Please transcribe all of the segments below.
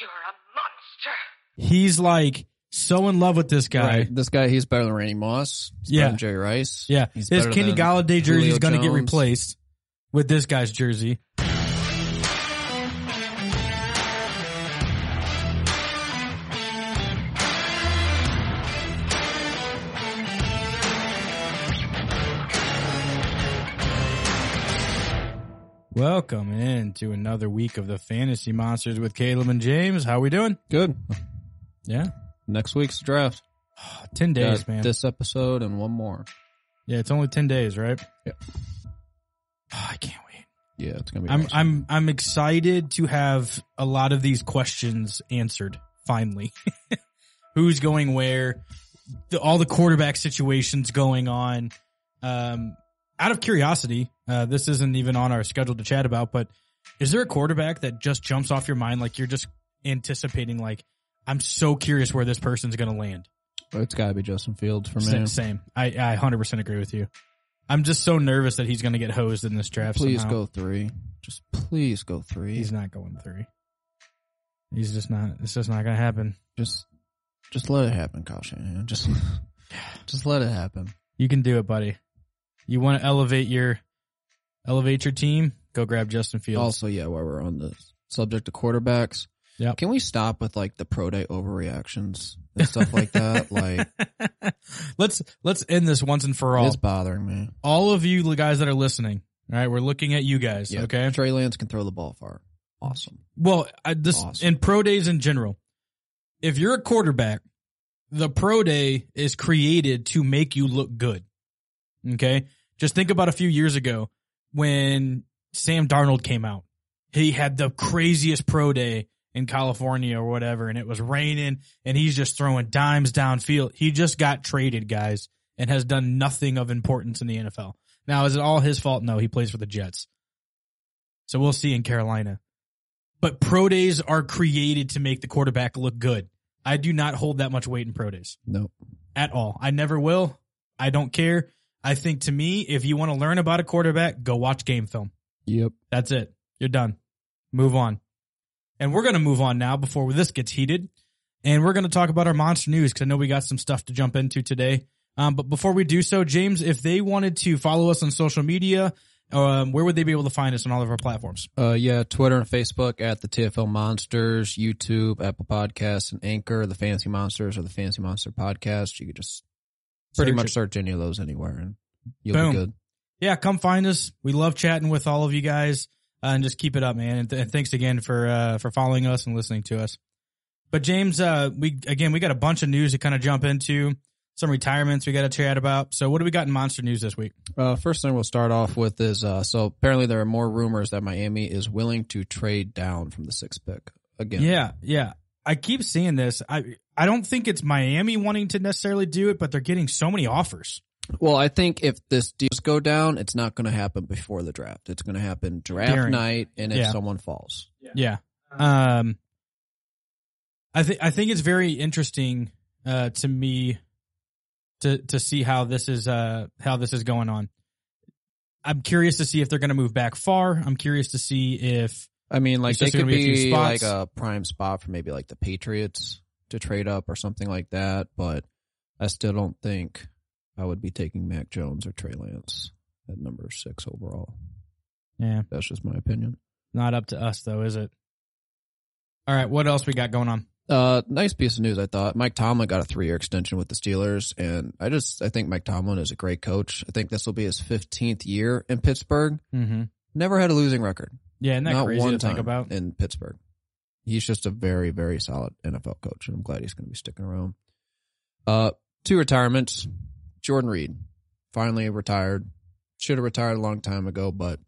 You're a monster. He's like so in love with this guy. Right. This guy, he's better than Randy Moss. He's Yeah. better than Jerry Rice. Yeah, He's his Kenny than Golladay jersey is going to get replaced with this guy's jersey. Welcome in to another week of the Fantasy Monsters with Caleb and James. How we doing? Good. Yeah, Next week's draft. ten days, Got man. This episode and one more. yeah, it's only ten days, right? Yeah. Oh, I can't wait. Yeah, it's gonna be. I'm awesome. I'm I'm excited to have a lot of these questions answered finally. Who's going where? The, all the quarterback situations going on. Um, out of curiosity, uh, this isn't even on our schedule to chat about, but is there a quarterback that just jumps off your mind like you're just anticipating? Like, I'm so curious where this person's going to land. It's got to be Justin Fields for me. Same. I I 100% agree with you. I'm just so nervous that he's going to get hosed in this draft. Please somehow. go three. Just please go three. He's not going three. He's just not. It's just not going to happen. just, just let it happen, Kyle Shanahan. Just, just let it happen. You can do it, buddy. You want to elevate your elevate your team? Go grab Justin Fields. Also, yeah, while we're on the subject of quarterbacks, yeah, can we stop with like the pro day overreactions and stuff like that? Like, let's let's end this once and for all. it's bothering me. All of you the guys that are listening, all right, we're looking at you guys. Yeah, Okay. Trey Lance can throw the ball far. Awesome. Well, I, this Awesome. in pro days in general. If you're a quarterback, the pro day is created to make you look good. Okay, just think about a few years ago when Sam Darnold came out. He had the craziest pro day in California or whatever, and it was raining, and he's just throwing dimes downfield. He just got traded, guys, and has done nothing of importance in the NFL. Now, is it all his fault? No, he plays for the Jets. So we'll see in Carolina but pro days are created to make the quarterback look good. I do not hold that much weight in pro days Nope. at all. I never will. I don't care. I think to me, if you want to learn about a quarterback, go watch game film. Yep. That's it. You're done. Move on. And we're going to move on now before this gets heated. And we're going to talk about our monster news because I know we got some stuff to jump into today. Um, but before we do so, James, if they wanted to follow us on social media, um, where would they be able to find us on all of our platforms? Uh, yeah, Twitter and Facebook at the TFL Monsters, YouTube, Apple Podcasts, and Anchor, the Fantasy Monsters or the Fantasy Monster Podcast. You could just pretty Search much it. search any of those anywhere and you'll Boom. be good. yeah, come find us. We love chatting with all of you guys, uh, and just keep it up, man. And, th- and thanks again for uh, for following us and listening to us. But James, uh, we again we got a bunch of news to kind of jump into. Some retirements we got to chat about. So what do we got in monster news this week? Uh, first thing we'll start off with is, uh, so apparently there are more rumors that Miami is willing to trade down from the sixth pick again. Yeah, yeah. I keep seeing this. I I don't think it's Miami wanting to necessarily do it, but they're getting so many offers. Well, I think if this deals go down, it's not going to happen before the draft. It's going to happen draft During. night and if Yeah. someone falls. Yeah. Um, I think I think it's very interesting uh, to me to to see how this is uh how this is going on. I'm curious to see if they're going to move back far. I'm curious to see if I mean, like It's they could gonna be be like a prime spot for maybe like the Patriots to trade up or something like that, but I still don't think I would be taking Mac Jones or Trey Lance at number six overall. yeah, That's just my opinion. not up to us though, is it? All right, what else we got going on? Uh, nice piece of news. I thought Mike Tomlin got a three year extension with the Steelers, and I just I think Mike Tomlin is a great coach. I think this will be his fifteenth year in Pittsburgh. Mm-hmm. Never had a losing record. Yeah, isn't that Not crazy one to time think about? in Pittsburgh. He's just a very, very solid NFL coach, and I'm glad he's going to be sticking around. Uh, two retirements. Jordan Reed finally retired. Should have retired a long time ago, but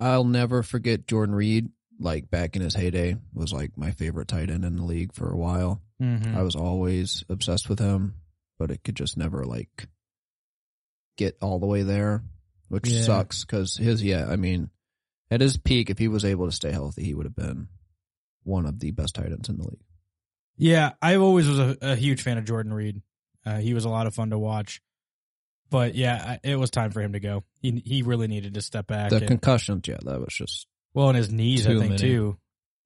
I'll never forget Jordan Reed. Like back in his heyday, was like my favorite tight end in the league for a while. Mm-hmm. I was always obsessed with him, but it could just never like get all the way there, which Yeah. sucks because his, yeah, I mean, at his peak, if he was able to stay healthy, he would have been one of the best tight ends in the league. Yeah, I always was a, a huge fan of Jordan Reed. Uh, he was a lot of fun to watch. But yeah, I- it was time for him to go. He he really needed to step back. The and- concussions, yeah, that was just well, and his knees, I think many. too.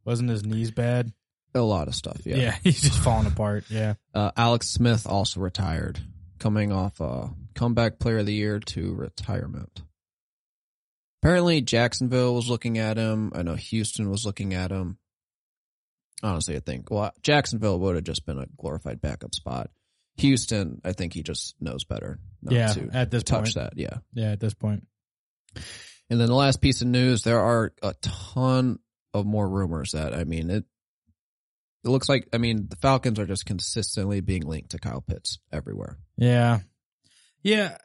Wasn't his knees bad? A lot of stuff. Yeah. Yeah, he's just falling apart. Yeah. Uh, Alex Smith also retired, coming off a comeback player of the year to retirement. Apparently, Jacksonville was looking at him. I know Houston was looking at him. Honestly, I think well, Jacksonville would have just been a glorified backup spot. Houston, I think he just knows better. Not Yeah, to at this touch point. that. Yeah. Yeah, at this point. And then the last piece of news, there are a ton of more rumors that I mean it. It looks like I mean the Falcons are just consistently being linked to Kyle Pitts everywhere. Yeah. Yeah.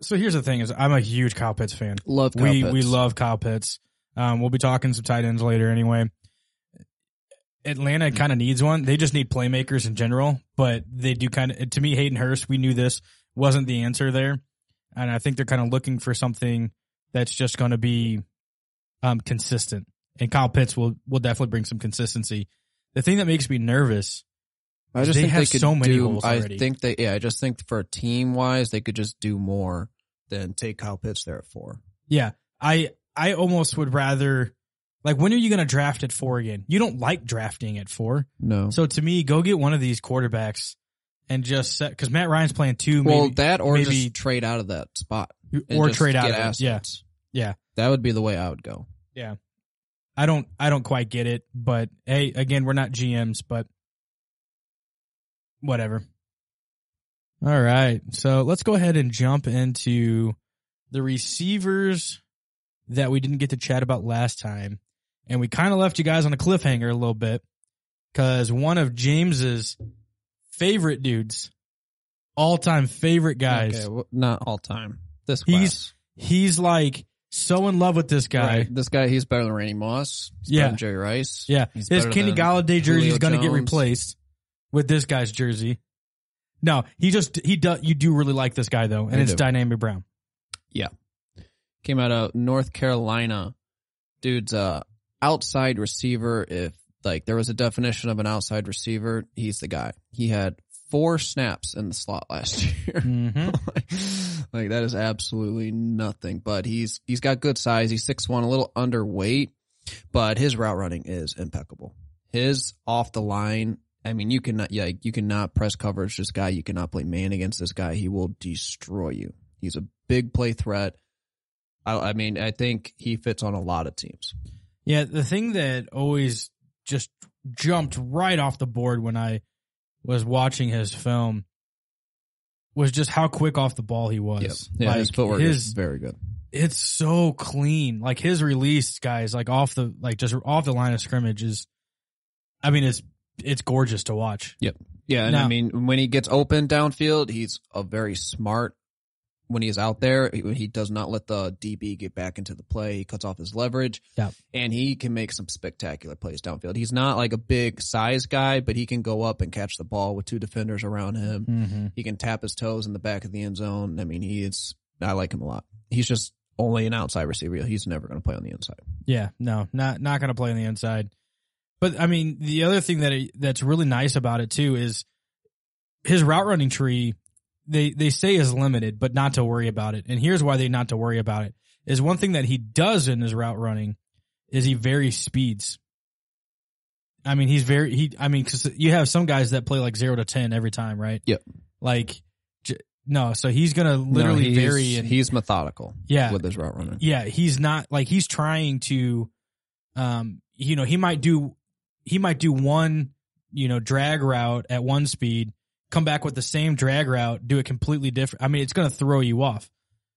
So here's the thing is I'm a huge Kyle Pitts fan. Love Kyle we Pitts. we love Kyle Pitts. Um, we'll be talking some tight ends later anyway. Atlanta kind of needs one. They just need playmakers in general, but they do kind of. To me, Hayden Hurst, we knew this wasn't the answer there, and I think they're kind of looking for something that's just going to be um, consistent. And Kyle Pitts will will definitely bring some consistency. The thing that makes me nervous I just they think have they could so many do. holes I think they yeah. I just think for team wise, they could just do more than take Kyle Pitts there at four. Yeah, I I almost would rather like when are you going to draft at four again? You don't like drafting at four, No. so to me, go get one of these quarterbacks and just set because Matt Ryan's playing two, well, that or maybe- just trade out of that spot or trade out. Of it. Yeah. Yeah. That would be the way I would go. Yeah. I don't I don't quite get it, but hey, again, we're not GMs, but whatever. All right, so let's go ahead and jump into the receivers that we didn't get to chat about last time, and we kind of left you guys on a cliffhanger a little bit because one of James's favorite dudes, all time favorite guys, Okay, well, not all time. This He's class. he's like so in love with this guy. Right. This guy, he's better than Randy Moss. He's Yeah. better than Jerry Rice. Yeah, He's his Kenny Golladay jersey is going to get replaced with this guy's jersey. No, he just he does. You do really like this guy though, and I it's do. Dyami Brown. Yeah, came out of North Carolina. Dude's uh outside receiver. If like there was a definition of an outside receiver, he's the guy. He had four snaps in the slot last year. Mm-hmm. like, like, that is absolutely nothing. But he's he's got good size. He's six one, a little underweight, but his route running is impeccable. His off the line. I mean, you cannot yeah, you cannot press coverage this guy. You cannot play man against this guy. He will destroy you. He's a big play threat. I, I mean, I think he fits on a lot of teams. Yeah, the thing that always just jumped right off the board when I was watching his film was just how quick off the ball he was. Yeah, like his footwork his is very good. it's so clean. Like his release, guys, like off the like just off the line of scrimmage is. I mean, it's it's gorgeous to watch. Yep. Yeah, and I mean, when he gets open downfield, he's a very smart. When he's out there, he, he does not let the DB get back into the play. He cuts off his leverage, Yeah. and he can make some spectacular plays downfield. He's not like a big size guy, but he can go up and catch the ball with two defenders around him. Mm-hmm. He can tap his toes in the back of the end zone. I mean, he is. I like him a lot. He's just only an outside receiver. He's never going to play on the inside. Yeah, no, not not going to play on the inside. But I mean, the other thing that it, that's really nice about it too is his route running tree. They they say is limited, but not to worry about it. And here's why they not to worry about it is one thing that he does in his route running is he varies speeds. I mean, he's very he. I mean, because you have some guys that play like zero to ten every time, right? Yep. Like, j- no, so he's gonna literally No, he's, vary. And, He's methodical. Yeah. with his route running. yeah, he's not like he's trying to, um, you know, he might do, he might do one, you know, drag route at one speed, come back with the same drag route, do it completely different. I mean, it's going to throw you off.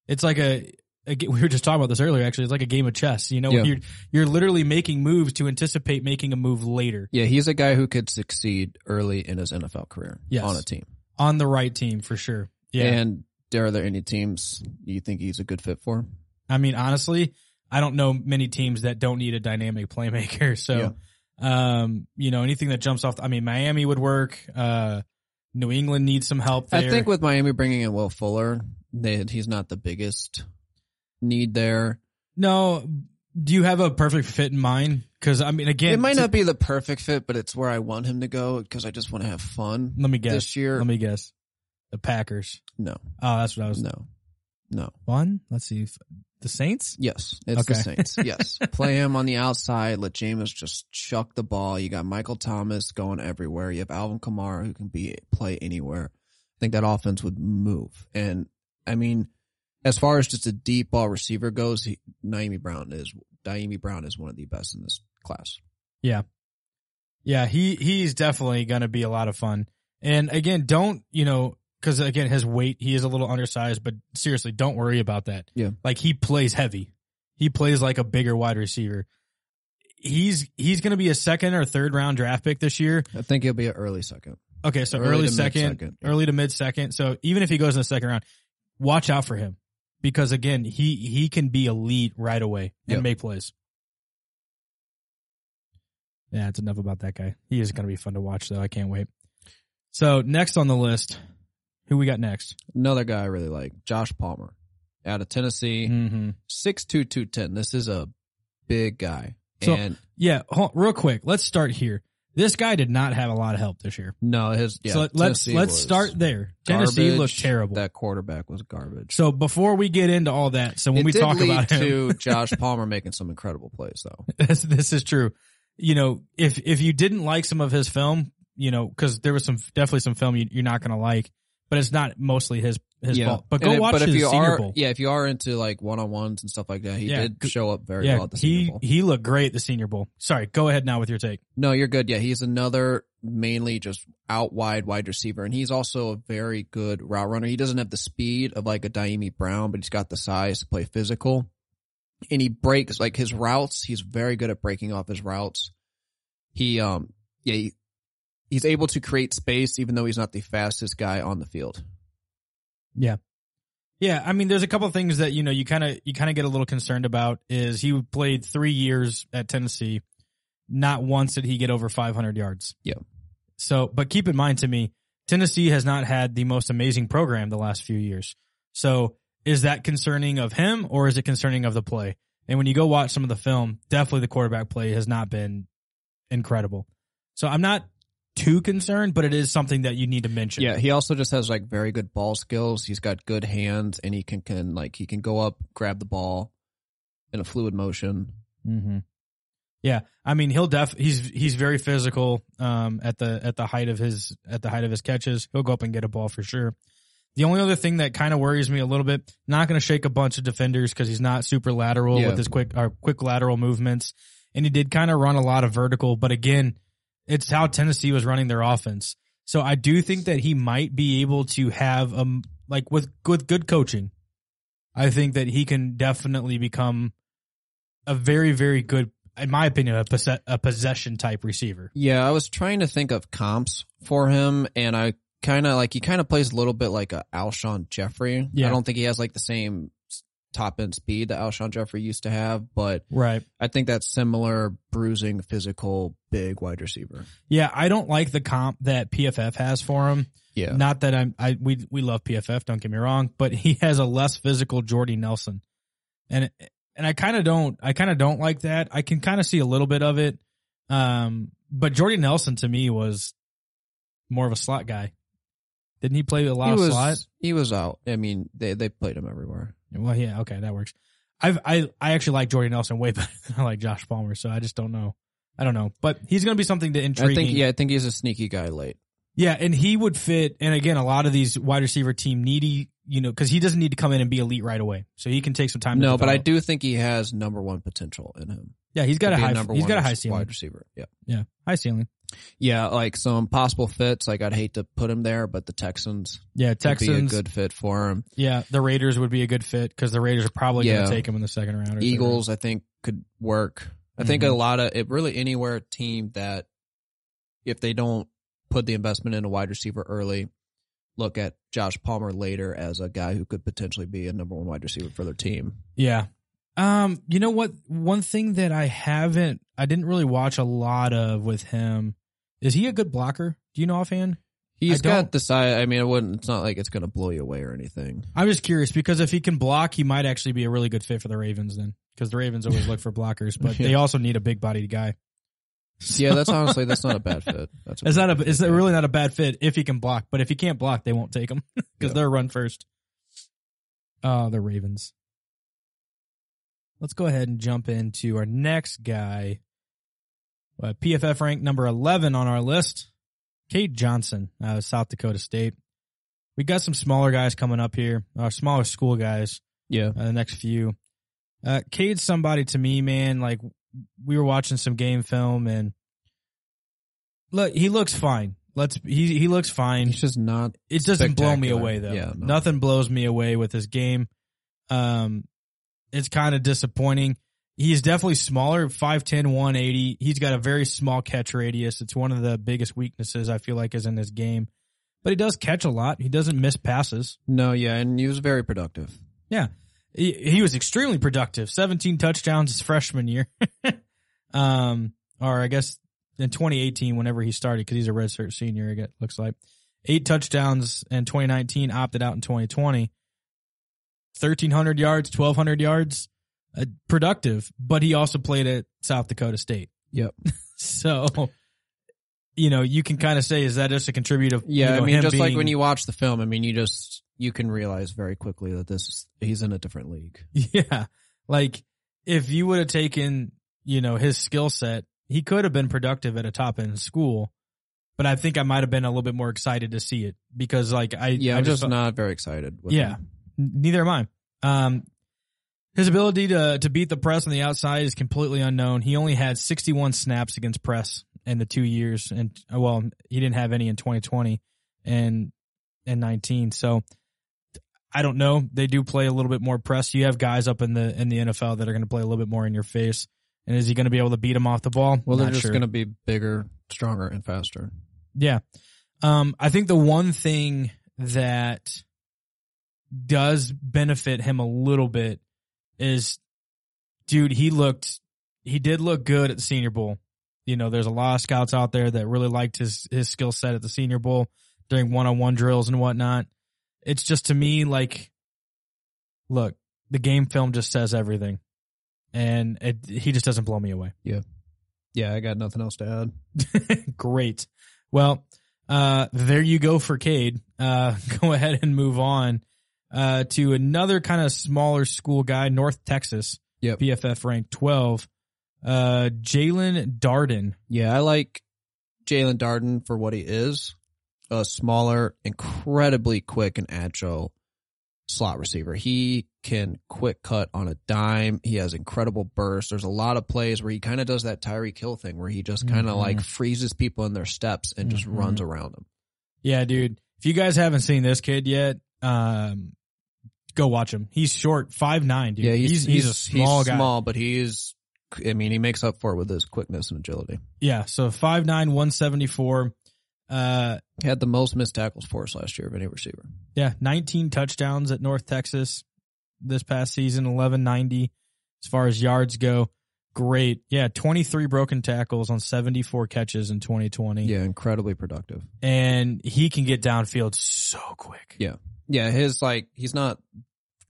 It's like a, a, we were just talking about this earlier. Actually, it's like a game of chess. You know, Yeah. you're you're literally making moves to anticipate making a move later Yeah, he's a guy who could succeed early in his NFL career Yes. on a team. on the right team for sure. Yeah, And are there any teams you think he's a good fit for? I mean, honestly, I don't know many teams that don't need a dynamic playmaker. So, um, you know, anything that jumps off, I mean, Miami would work. Uh, New England needs some help there. I think with Miami bringing in Will Fuller, they, he's not the biggest need there. no, do you have a perfect fit in mind? Cause I mean, again, it might not be the perfect fit, but it's where I want him to go because I just want to have fun let me guess. this year. Let me guess. The Packers. no, Oh, that's what I was. no, no. One. Let's see. The Saints? Yes, it's the Saints. Yes, play him on the outside. Let Jameis just chuck the ball. You got Michael Thomas going everywhere. You have Alvin Kamara who can be play anywhere. I think that offense would move. And I mean, as far as just a deep ball receiver goes, he, Dyami Brown is Dyami Brown is one of the best in this class. Yeah. Yeah, he he's definitely going to be a lot of fun. And again, don't you know? Because again, his weight, he is a little undersized, but seriously, don't worry about that. Yeah. like he plays heavy. He plays like a bigger wide receiver. He's he's going to be a second or third round draft pick this year. I think he'll be an early second. Okay, so Early early, second, mid-second, early to mid second. So even if he goes in the second round, watch out for him because again, he he can be elite right away and Yep. make plays. Yeah, it's enough about that guy. He is going to be fun to watch though. I can't wait. So next on the list, who we got next? Another guy I really like, Josh Palmer, out of Tennessee, Mm-hmm. six two two ten. This is a big guy, So- and Yeah, hold, real quick. Let's start here. This guy did not have a lot of help this year. no, his yeah. so let's Tennessee let's was start there. Tennessee garbage. looked terrible. That quarterback was garbage. so before we get into all that, so when it we did talk lead about him, to Josh Palmer making some incredible plays, though. this, this is true. You know, if if you didn't like some of his film, you know, because there was some definitely some film you, you're not going to like, but it's not mostly his his fault. But go And it- watch but if his you Senior are, Bowl. yeah, if you are into like one on ones and stuff like that, he Yeah, did show up very yeah, well at the Senior he Bowl. he looked great at the Senior Bowl. Sorry, go ahead now with your take. No, you're good. Yeah, he's another mainly just out wide wide receiver, and he's also a very good route runner. He doesn't have the speed of like a Dyami Brown, but he's got the size to play physical. And he breaks like his routes. He's very good at breaking off his routes. He um yeah he, he's able to create space even though he's not the fastest guy on the field. Yeah, Yeah, I mean, there's a couple of things that you know you kind of you kind of get a little concerned about. Is he played three years at Tennessee, not once did he get over 500 yards. Yeah. So, but keep in mind to me, Tennessee has not had the most amazing program the last few years. So, is that concerning of him or is it concerning of the play? And when you go watch some of the film, definitely the quarterback play has not been incredible. So, I'm not too concerned, but it is something that you need to mention. Yeah, he also just has like very good ball skills. He's got good hands, and he can can like he can go up, grab the ball in a fluid motion. Mm-hmm. Yeah, I mean he'll def he's he's very physical um at the at the height of his at the height of his catches. He'll go up and get a ball for sure. The only other thing that kind of worries me a little bit, not going to shake a bunch of defenders because he's not super lateral Yeah. with his quick or quick lateral movements, and he did kind of run a lot of vertical. But again, it's how Tennessee was running their offense. So I do think that he might be able to have um like with with good coaching, I think that he can definitely become a very very good, in my opinion, a, a possession type receiver. Yeah, I was trying to think of comps for him, and I kind of like he kind of plays a little bit like a Alshon Jeffery. Yeah. I don't think he has like the same top end speed that Alshon Jeffery used to have, but Right. I think that's similar, bruising, physical, big wide receiver. Yeah, I don't like the comp that PFF has for him. Yeah, Not that I'm I we we love PFF, don't get me wrong, but he has a less physical Jordy Nelson. And and I kind of don't I kind of don't like that. I can kind of see a little bit of it. Um but Jordy Nelson to me was more of a slot guy. Didn't he play a lot he of was slot? he was out. I mean, they they played him everywhere. Well, yeah, okay, that works. I've I I actually like Jordy Nelson way better than I like Josh Palmer, so I just don't know. I don't know, but he's going to be something to intrigue. I think yeah, I think he's a sneaky guy late. Yeah, and he would fit. And again, a lot of these wide receiver team needy, you know, because he doesn't need to come in and be elite right away, so he can take some time. to No, but I do think he has number one potential in him. Yeah, he's got a high. number He's got a high ceiling. wide receiver. Yeah. Yeah, high ceiling. Yeah, like some possible fits. Like I'd hate to put him there, but the Texans Yeah, would Texans. be a good fit for him. yeah, the Raiders would be a good fit because the Raiders are probably going Yeah. to take him in the second round. Or Eagles, I think, could work. I think a lot of it really anywhere team that if they don't put the investment in a wide receiver early, look at Josh Palmer later as a guy who could potentially be a number one wide receiver for their team. Yeah. Um, you know what? One thing that I haven't, I didn't really watch a lot of with him. Is he a good blocker? Do you know offhand? He's got the size. I mean, it wouldn't. It's not like it's going to blow you away or anything. I'm just curious because if he can block, he might actually be a really good fit for the Ravens then. Because the Ravens always look for blockers, but Yeah. they also need a big bodied guy. Yeah, that's honestly that's not a bad fit. That's It's not a, it's good really not a bad fit if he can block, but if he can't block, they won't take him because Yeah. they're run first. Oh, the Ravens. let's go ahead and jump into our next guy. Uh, PFF ranked number 11 on our list, Cade Johnson, uh, South Dakota State. We got some smaller guys coming up here, our smaller school guys, Yeah. uh, the next few. Uh, Cade's somebody to me, man. Like we were watching some game film and look, he looks fine. Let's, he, he looks fine. He's just not. It doesn't blow me away though. Yeah, no. Nothing blows me away with his game. Um, it's kind of disappointing. He's definitely smaller, 5'10", 180. He's got a very small catch radius. It's one of the biggest weaknesses I feel like is in his game. But he does catch a lot. He doesn't miss passes. No, yeah, and he was very productive. Yeah. He, he was extremely productive. 17 touchdowns his freshman year. um, or I guess in 2018, whenever he started, because he's a redshirt senior, it looks like. Eight touchdowns in 2019, opted out in 2020. 1,300 yards, 1,200 yards, uh, productive, but he also played at South Dakota State. Yep. So, you know, you can kind of say, is that just a contributive? Yeah, you know, I mean, just like when you watch the film, I mean, you just you can realize very quickly that this he's in a different league. Yeah. Like if you would have taken, you know, his skill set, he could have been productive at a top end school. But I think I might have been a little bit more excited to see it because like I, Yeah, I I'm just felt- not very excited. With Yeah. him. Neither am I. Um, his ability to, to beat the press on the outside is completely unknown. He only had 61 snaps against press in the two years. And uh, well, he didn't have any in 2020 and, and 19. So I don't know. They do play a little bit more press. You have guys up in the, in the NFL that are going to play a little bit more in your face. And is he going to be able to beat him off the ball? Well, they're just sure. going to be bigger, stronger, and faster. Yeah. Um, I think the one thing that does benefit him a little bit is, dude, he looked, he did look good at the Senior Bowl. You know, there's a lot of scouts out there that really liked his, his skill set at the Senior Bowl during one-on-one drills and whatnot. It's just to me like, look, the game film just says everything. And it, he just doesn't blow me away. Yeah, Yeah. I got nothing else to add. Great. Well, uh, there you go for Cade. Uh, go ahead and move on, uh, to another kind of smaller school guy, North Texas. Yep. PFF ranked 12. Uh, Jaelon Darden. Yeah, I like Jaelon Darden for what he is. A smaller, incredibly quick and agile slot receiver. He can quick cut on a dime. He has incredible burst. There's a lot of plays where he kind of does that Tyreek Hill thing where he just kind of Mhm. like freezes people in their steps and just Mhm. runs around them. Yeah, dude. If you guys haven't seen this kid yet, um, go watch him. He's short, five nine, dude. Yeah, he's, he's, a small he's guy. small, but he is, I mean, he makes up for it with his quickness and agility. Yeah, so five nine, one seventy four. Uh, He had the most missed tackles for us last year of any receiver. Yeah, 19 touchdowns at North Texas this past season, 1190 as far as yards go. Great. Yeah, 23 broken tackles on 74 catches in 2020. Yeah, incredibly productive. And he can get downfield so quick. Yeah. Yeah, his like he's not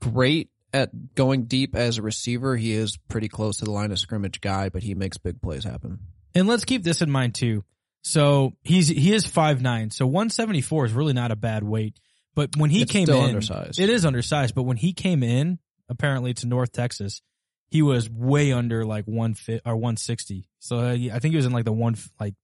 great at going deep as a receiver. He is pretty close to the line of scrimmage guy, but he makes big plays happen. And let's keep this in mind too. So he's he is five nine. so 174 is really not a bad weight. But when he It's came in, undersized. It is undersized, but when he came in, apparently to North Texas, he was way under like one fit or one sixty. So uh, I think he was in like the one like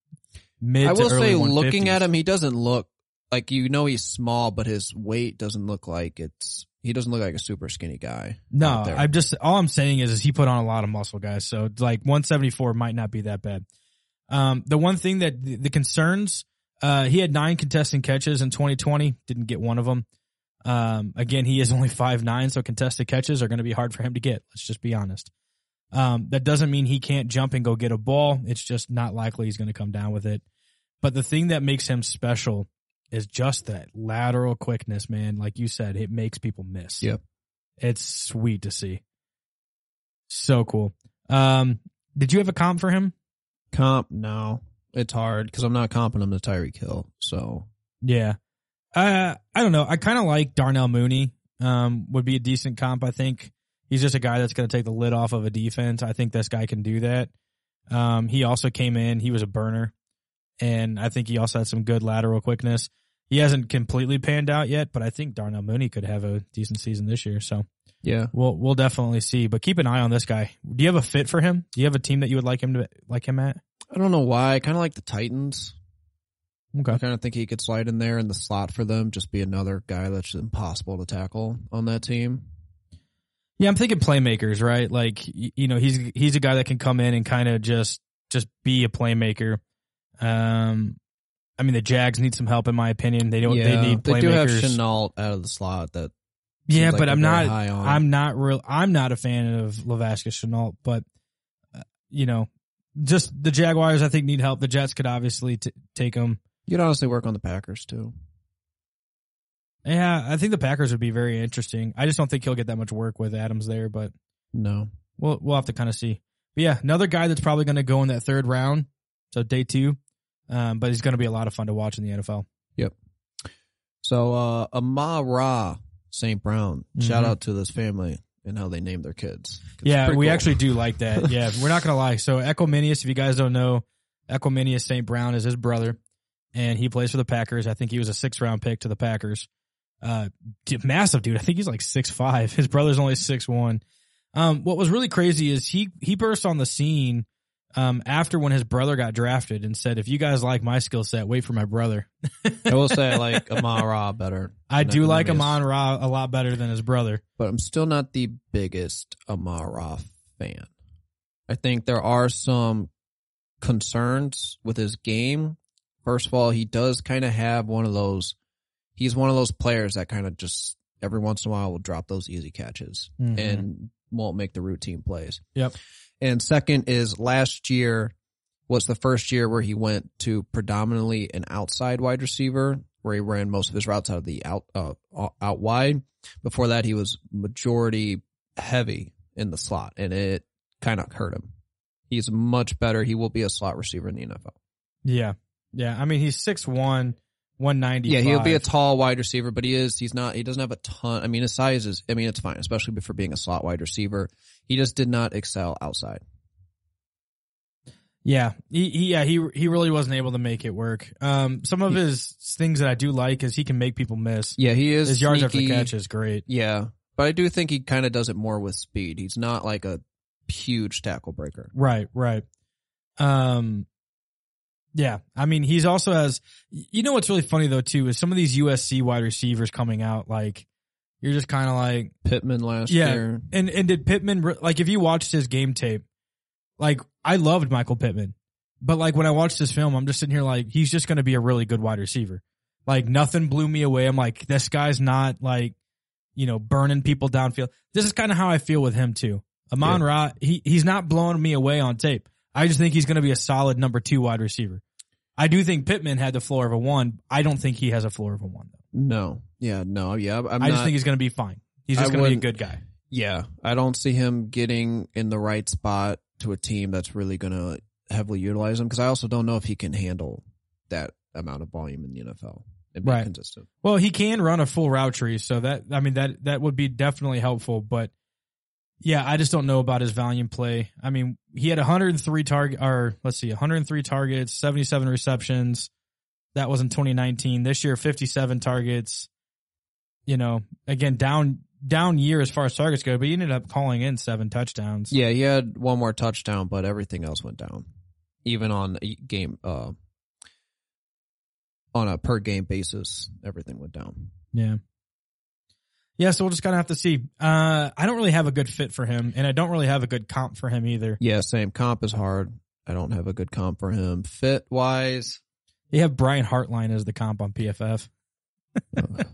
mid. I will say, looking at him, he doesn't look like you know he's small, but his weight doesn't look like it's. He doesn't look like a super skinny guy. no. I'm just all I'm saying is, is he put on a lot of muscle, guys. So like one seventy four might not be that bad. Um, the one thing that the, the concerns, uh, he had nine contested catches in 2020, didn't get one of them. Um, again, he is only five nine, so contested catches are going to be hard for him to get. Let's just be honest. Um, that doesn't mean he can't jump and go get a ball. It's just not likely he's going to come down with it. But the thing that makes him special is just that lateral quickness, man. Like you said, it makes people miss. Yep. It's sweet to see. So cool. Um, did you have a comp for him? Comp, no, it's hard because I'm not comping him to Tyreek Hill. So Yeah. Uh, I don't know. I kind of like Darnell Mooney. Um, would be a decent comp. I think he's just a guy that's going to take the lid off of a defense. I think this guy can do that. Um, he also came in. He was a burner, and I think he also had some good lateral quickness. He hasn't completely panned out yet, but I think Darnell Mooney could have a decent season this year. So Yeah. we'll we'll definitely see. But keep an eye on this guy. Do you have a fit for him? Do you have a team that you would like him to like him at? I don't know why. I kind of like the Titans. Okay. I kind of think he could slide in there in the slot for them, just be another guy that's impossible to tackle on that team. Yeah, I'm thinking playmakers, right? Like you know, he's he's a guy that can come in and kind of just just be a playmaker. Um, I mean, the Jags need some help in my opinion. They don't. They need They do have. Shenault out of the slot. That yeah, like but I'm not. I'm not real. I'm not a fan of Laviska Shenault, but uh, you know, just the Jaguars. I think need help. The Jets could obviously t- take them. You'd honestly work on the Packers too. Yeah, I think the Packers would be very interesting. I just don't think he'll get that much work with Adams there, but No. we'll we'll have to kind of see. But yeah, another guy that's probably going to go in that third round, so day two. Um, but he's going to be a lot of fun to watch in the NFL. Yep. So uh Amon Ra St. Brown. Shout Mhm. out to this family and how they name their kids. Yeah, we cool. actually do like that. Yeah, we're not going to lie. So Equanimeous, if you guys don't know, Equanimeous St. Brown is his brother, and he plays for the Packers. I think he was a six round pick to the Packers. Uh, massive dude. I think he's like six five. His brother's only six one. Um, what was really crazy is he he burst on the scene um after when his brother got drafted and said, "If you guys like my skill set, wait for my brother." I will say I like Amon Ra better. I do like Equanimeous, Amon Ra a lot better than his brother. But I'm still not the biggest Amon Ra fan. I think there are some concerns with his game. First of all, he does kind of have one of those. He's one of those players that kind of just every once in a while will drop those easy catches Mhm. and won't make the routine plays. Yep. And second is last year was the first year where he went to predominantly an outside wide receiver where he ran most of his routes out of the out uh, out wide. Before that, he was majority heavy in the slot, and it kind of hurt him. He's much better. He will be a slot receiver in the NFL. Yeah, yeah. I mean, he's six one, one ninety. Yeah, he'll be a tall wide receiver, but he is. He's not. He doesn't have a ton. I mean, his size is. I mean, it's fine, especially for being a slot wide receiver. He just did not excel outside. Yeah, he, he yeah he he really wasn't able to make it work. Um, some of his things that I do like is he can make people miss. Yeah, he is. His yards after sneaky. catch is great. Yeah, but I do think he kind of does it more with speed. He's not like a huge tackle breaker. Right, right. Um, yeah. I mean, he's also has. You know what's really funny though too is some of these USC wide receivers coming out like you're just kind of like Pittman last Yeah. year. And and did Pittman like if you watched his game tape, like I loved Michael Pittman, but like when I watched this film, I'm just sitting here like he's just going to be a really good wide receiver. Like nothing blew me away. I'm like this guy's not like you know burning people downfield. This is kind of how I feel with him too. Amon Yeah. Ra, he he's not blowing me away on tape. I just think he's going to be a solid number two wide receiver. I do think Pittman had the floor of a one. I don't think he has a floor of a one though. No, yeah, no, yeah. I'm i not, just think he's going to be fine. He's just going to be a good guy. Yeah, I don't see him getting in the right spot to a team that's really going to heavily utilize him because I also don't know if he can handle that amount of volume in the NFL and be Right. consistent. Well, he can run a full route tree, so that I mean that that would be definitely helpful. But yeah, I just don't know about his volume play. I mean, he had 103 target, or let's see, 103 targets, 77 receptions. That was in 2019. This year, 57 targets. You know, again, down down year as far as targets go, but he ended up calling in seven touchdowns. Yeah, he had one more touchdown, but everything else went down. Even on a game, uh, on a per game basis, everything went down. Yeah. Yeah, so we'll just kind of have to see. Uh, I don't really have a good fit for him, and I don't really have a good comp for him either. Yeah, same. Comp is hard. I don't have a good comp for him. Fit wise, You have Brian Hartline as the comp on PFF.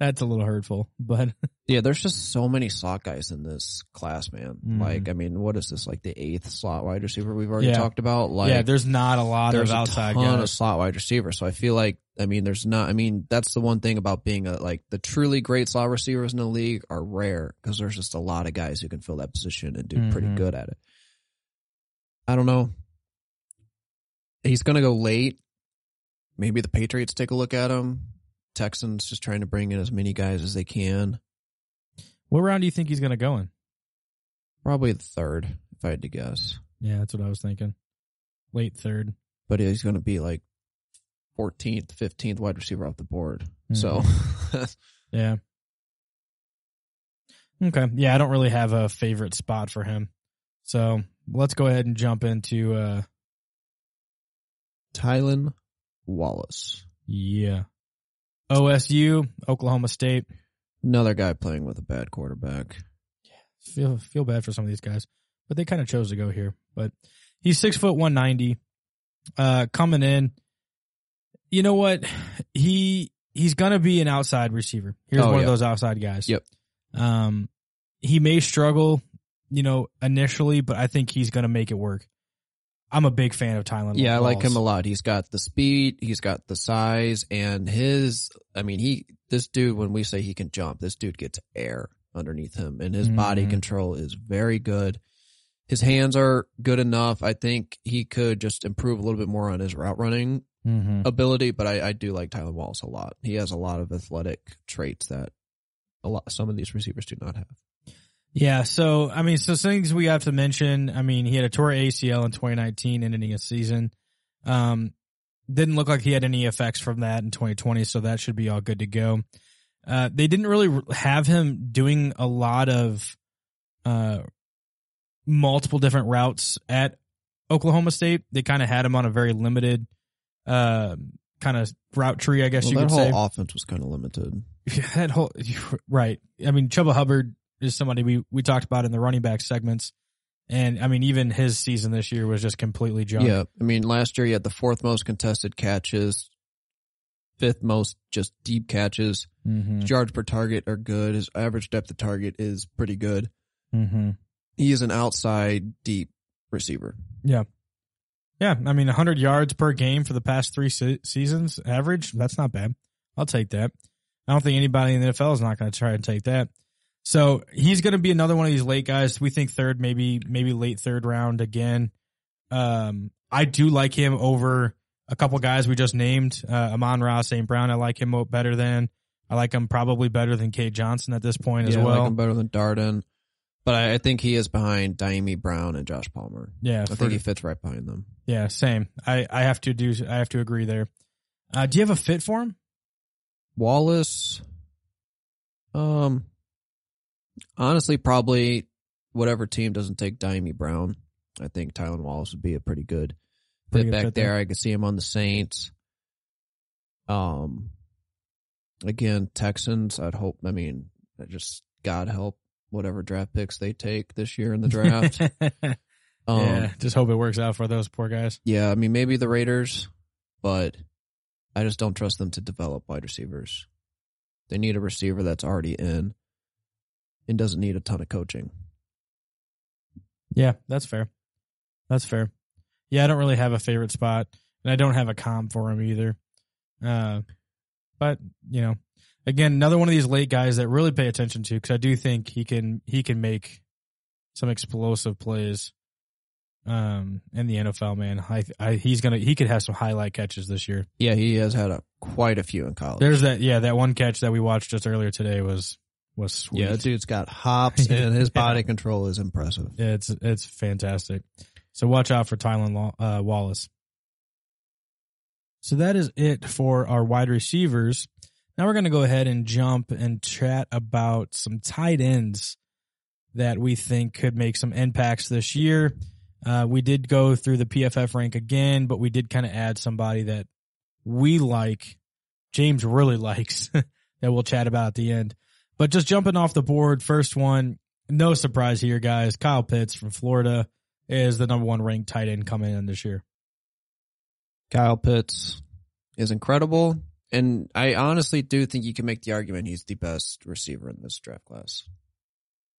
That's a little hurtful, but yeah, there's just so many slot guys in this class, man. Mhm. Like, I mean, what is this? Like the eighth slot wide receiver we've already Yeah. talked about. Like, yeah, there's not a lot there's of a outside ton of slot wide receivers. So I feel like, I mean, there's not. I mean, that's the one thing about being a like the truly great slot receivers in the league are rare because there's just a lot of guys who can fill that position and do pretty Mhm. good at it. I don't know. He's gonna go late. Maybe the Patriots take a look at him. Texans just trying to bring in as many guys as they can. What round do you think he's going to go in? Probably the third, if I had to guess. Yeah, that's what I was thinking. Late third. But he's going to be like 14th, 15th wide receiver off the board. So Yeah. Okay. Yeah, I don't really have a favorite spot for him. So let's go ahead and jump into uh Tylan Wallace, yeah. OSU, Oklahoma State. another guy playing with a bad quarterback. Yeah, feel feel bad for some of these guys. But they kind of chose to go here. But he's six foot one ninety. Uh coming in. You know what? He he's gonna be an outside receiver. Here's Oh, one yeah. of those outside guys. Yep. Um he may struggle, you know, initially, but I think he's gonna make it work. I'm a big fan of Tylan. Yeah, I like him a lot. He's got the speed, he's got the size, and his, I mean, he, this dude, when we say he can jump, this dude gets air underneath him, and his body Mhm. control is very good. His hands are good enough. I think he could just improve a little bit more on his route running Mhm. ability, but I, I do like Tyler Wallace a lot. He has a lot of athletic traits that a lot, some of these receivers do not have. Yeah, so I mean, so things we have to mention. I mean, he had a torn ACL in 2019, ending a season. Um, didn't look like he had any effects from that in 2020, so that should be all good to go. Uh, they didn't really have him doing a lot of uh multiple different routes at Oklahoma State. They kind of had him on a very limited uh kind of route tree, I guess Well, you that whole offense was kind of limited. that whole right. I mean, Chuba Hubbard is somebody we we talked about in the running back segments, and I mean, even his season this year was just completely junk. Yeah, I mean, last year he had the fourth most contested catches, fifth most just deep catches. Mm-hmm. His yards per target are good. His average depth of target is pretty good. Mm-hmm. He is an outside deep receiver. Yeah, Yeah. I mean, 100 yards per game for the past three se- seasons average. That's not bad. I'll take that. I don't think anybody in the NFL is not going to try and take that. So he's going to be another one of these late guys. We think third, maybe maybe late third round again. Um, I do like him over a couple guys we just named. Uh, Amon Ross, St. Brown. I like him better than. I like him probably better than Cade Johnson at this point as yeah, I well. like him better than Darden. But I, I think he is behind Dyami Brown and Josh Palmer. yeah, I for- think he fits right behind them. yeah, same. I I have to do. I have to agree there. Uh, do you have a fit for him? Wallace, um, honestly, probably whatever team doesn't take Dyami Brown. I think Tylan Wallace would be a pretty good Pretty fit good back fit there. there. I could see him on the Saints. Um, again, Texans. I'd hope. I mean, just God help whatever draft picks they take this year in the draft. um, yeah, just hope it works out for those poor guys. yeah, I mean, maybe the Raiders, but I just don't trust them to develop wide receivers. They need a receiver that's already in and doesn't need a ton of coaching. Yeah, that's fair. That's fair. Yeah, I don't really have a favorite spot, and I don't have a comp for him either. Uh, but you know, again, another one of these late guys that really pay attention to because I do think he can he can make some explosive plays. Um, in the NFL, man, I, I he's gonna he could have some highlight catches this year. Yeah, he has had a quite a few in college. There's that, yeah, that one catch that we watched just earlier today was was sweet. yeah, dude's got hops and his body control is impressive. Yeah, it's it's fantastic. So watch out for Tylan uh, Wallace. So that is it for our wide receivers. Now we're going to go ahead and jump and chat about some tight ends that we think could make some impacts this year. Uh, we did go through the PFF rank again, but we did kind of add somebody that we like, James really likes, that we'll chat about at the end. But just jumping off the board, first one, no surprise here, guys. Kyle Pitts from Florida is the number one ranked tight end coming in this year. Kyle Pitts is incredible. And I honestly do think you can make the argument he's the best receiver in this draft class.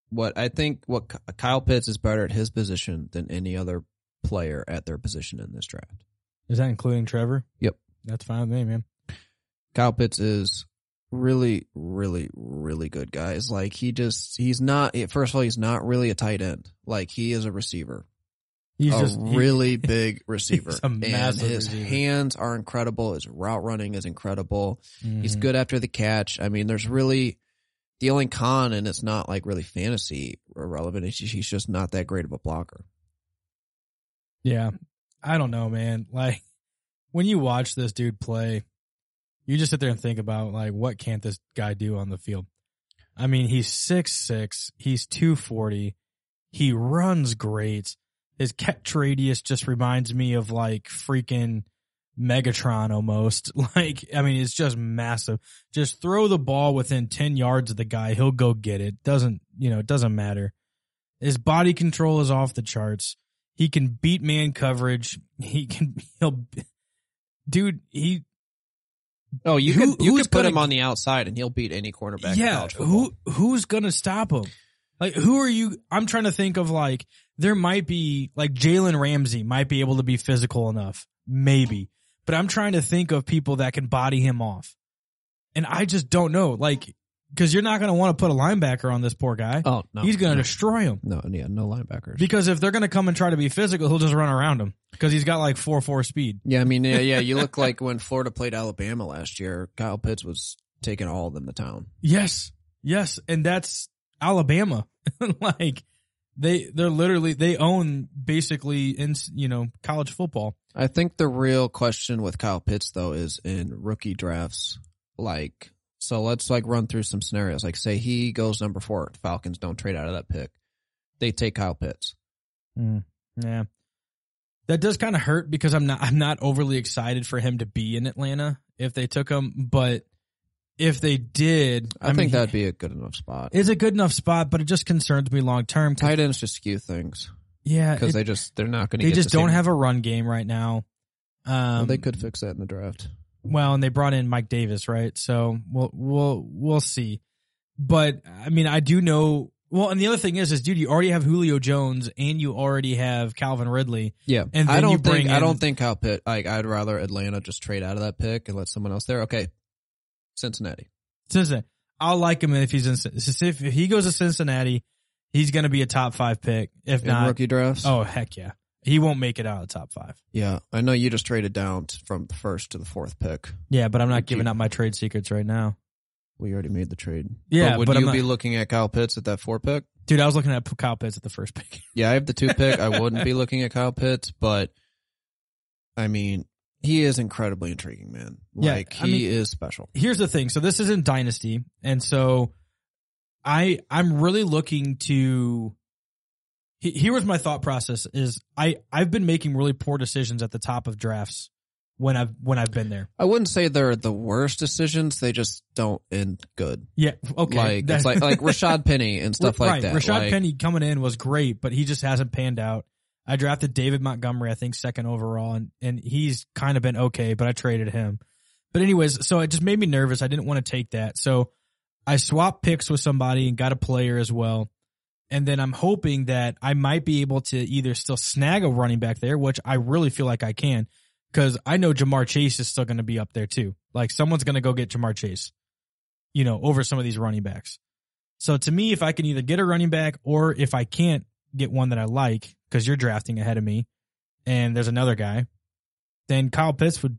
What I think what Kyle Pitts is better at his position than any other player at their position in this draft. Is that including Trevor? Yep. That's fine with me, man. Kyle Pitts is really, really, really good, guys. Like he just, he's not, first of all, he's not really a tight end. Like he is a receiver. He's a just he- really big receiver. He's and his receiver. hands are incredible. His route running is incredible. He's Mhm. good after the catch. I mean, there's really the only con, and it's not like really fantasy relevant. He's just not that great of a blocker. Yeah. I don't know, man. Like when you watch this dude play, you just sit there and think about like what can't this guy do on the field? I mean, he's six six, he's two forty, he runs great. His catch radius just reminds me of like freaking Megatron almost. Like, I mean, it's just massive. Just throw the ball within 10 yards of the guy. He'll go get it. Doesn't, you know, it doesn't matter. His body control is off the charts. He can beat man coverage. He can, he'll, dude, he, Oh, you Who- could you could put gonna- him on the outside and he'll beat any cornerback. yeah, who, who's gonna stop him? Like, who are you? I'm trying to think of like, there might be, like, Jalen Ramsey might be able to be physical enough. Maybe. But I'm trying to think of people that can body him off. And I just don't know. Like, cause you're not going to want to put a linebacker on this poor guy. Oh no, He's going to no, destroy him. no, yeah, no linebackers. Because if they're going to come and try to be physical, he'll just run around him. Cause he's got like 4-4 speed. yeah, I mean, yeah, yeah. You look like when Florida played Alabama last year. Kyle Pitts was taking all of them to town. Yes. Yes. And that's Alabama. like, they, they're literally, they own basically in, you know, college football. I think the real question with Kyle Pitts though is in rookie drafts. Like, so let's like run through some scenarios. Like, say he goes number four, Falcons don't trade out of that pick. They take Kyle Pitts. Yeah. That does kind of hurt because I'm not I'm not overly excited for him to be in Atlanta if they took him, but if they did, I, think mean, that'd be a good enough spot. it's a good enough spot, but it just concerns me long term. Tight ends just skew things Yeah, because they just they're not going to. they just don't have a run game right now. Um, Well, they could fix that in the draft. Well, and they brought in Mike Davis, right? So we'll we'll we'll see. But I mean, I do know. Well, and the other thing is, is dude, you already have Julio Jones and you already have Calvin Ridley. Yeah, And I then don't you bring think I don't think Kyle Pitt. Like I'd rather Atlanta just trade out of that pick and let someone else there. Okay, Cincinnati. Cincinnati. I'll like him if he's in. If he goes to Cincinnati, he's going to be a top five pick. If In not, rookie drafts. oh heck yeah, he won't make it out of the top five. yeah, I know you just traded down t- from the first to the fourth pick. Yeah, but I'm not giving up my trade secrets right now, We already made the trade. Yeah, but would but I'm you not- be looking at Kyle Pitts at that four pick? dude. I was looking at Kyle Pitts at the first pick. Yeah, I have the two pick. I wouldn't be looking at Kyle Pitts, but I mean, he is incredibly intriguing, man. Yeah, Like I he mean- is special. here's the thing. So this isn't dynasty, and so I I'm really looking to. He- Here was my thought process: is I I've been making really poor decisions at the top of drafts when I've when I've been there. I wouldn't say they're the worst decisions. They just don't end good. Yeah, okay. Like it's like like Rashad Penny and stuff like right. that. Rashad Like, Penny coming in was great, but he just hasn't panned out. I drafted David Montgomery, I think second overall, and and he's kind of been okay, but I traded him. But anyways, so it just made me nervous. I didn't want to take that, so I swapped picks with somebody and got a player as well. And then I'm hoping that I might be able to either still snag a running back there, which I really feel like I can, because I know Ja'Marr Chase is still going to be up there too. Like someone's going to go get Ja'Marr Chase, you know, over some of these running backs. So to me, if I can either get a running back or if I can't get one that I like, because you're drafting ahead of me and there's another guy, then Kyle Pitts would.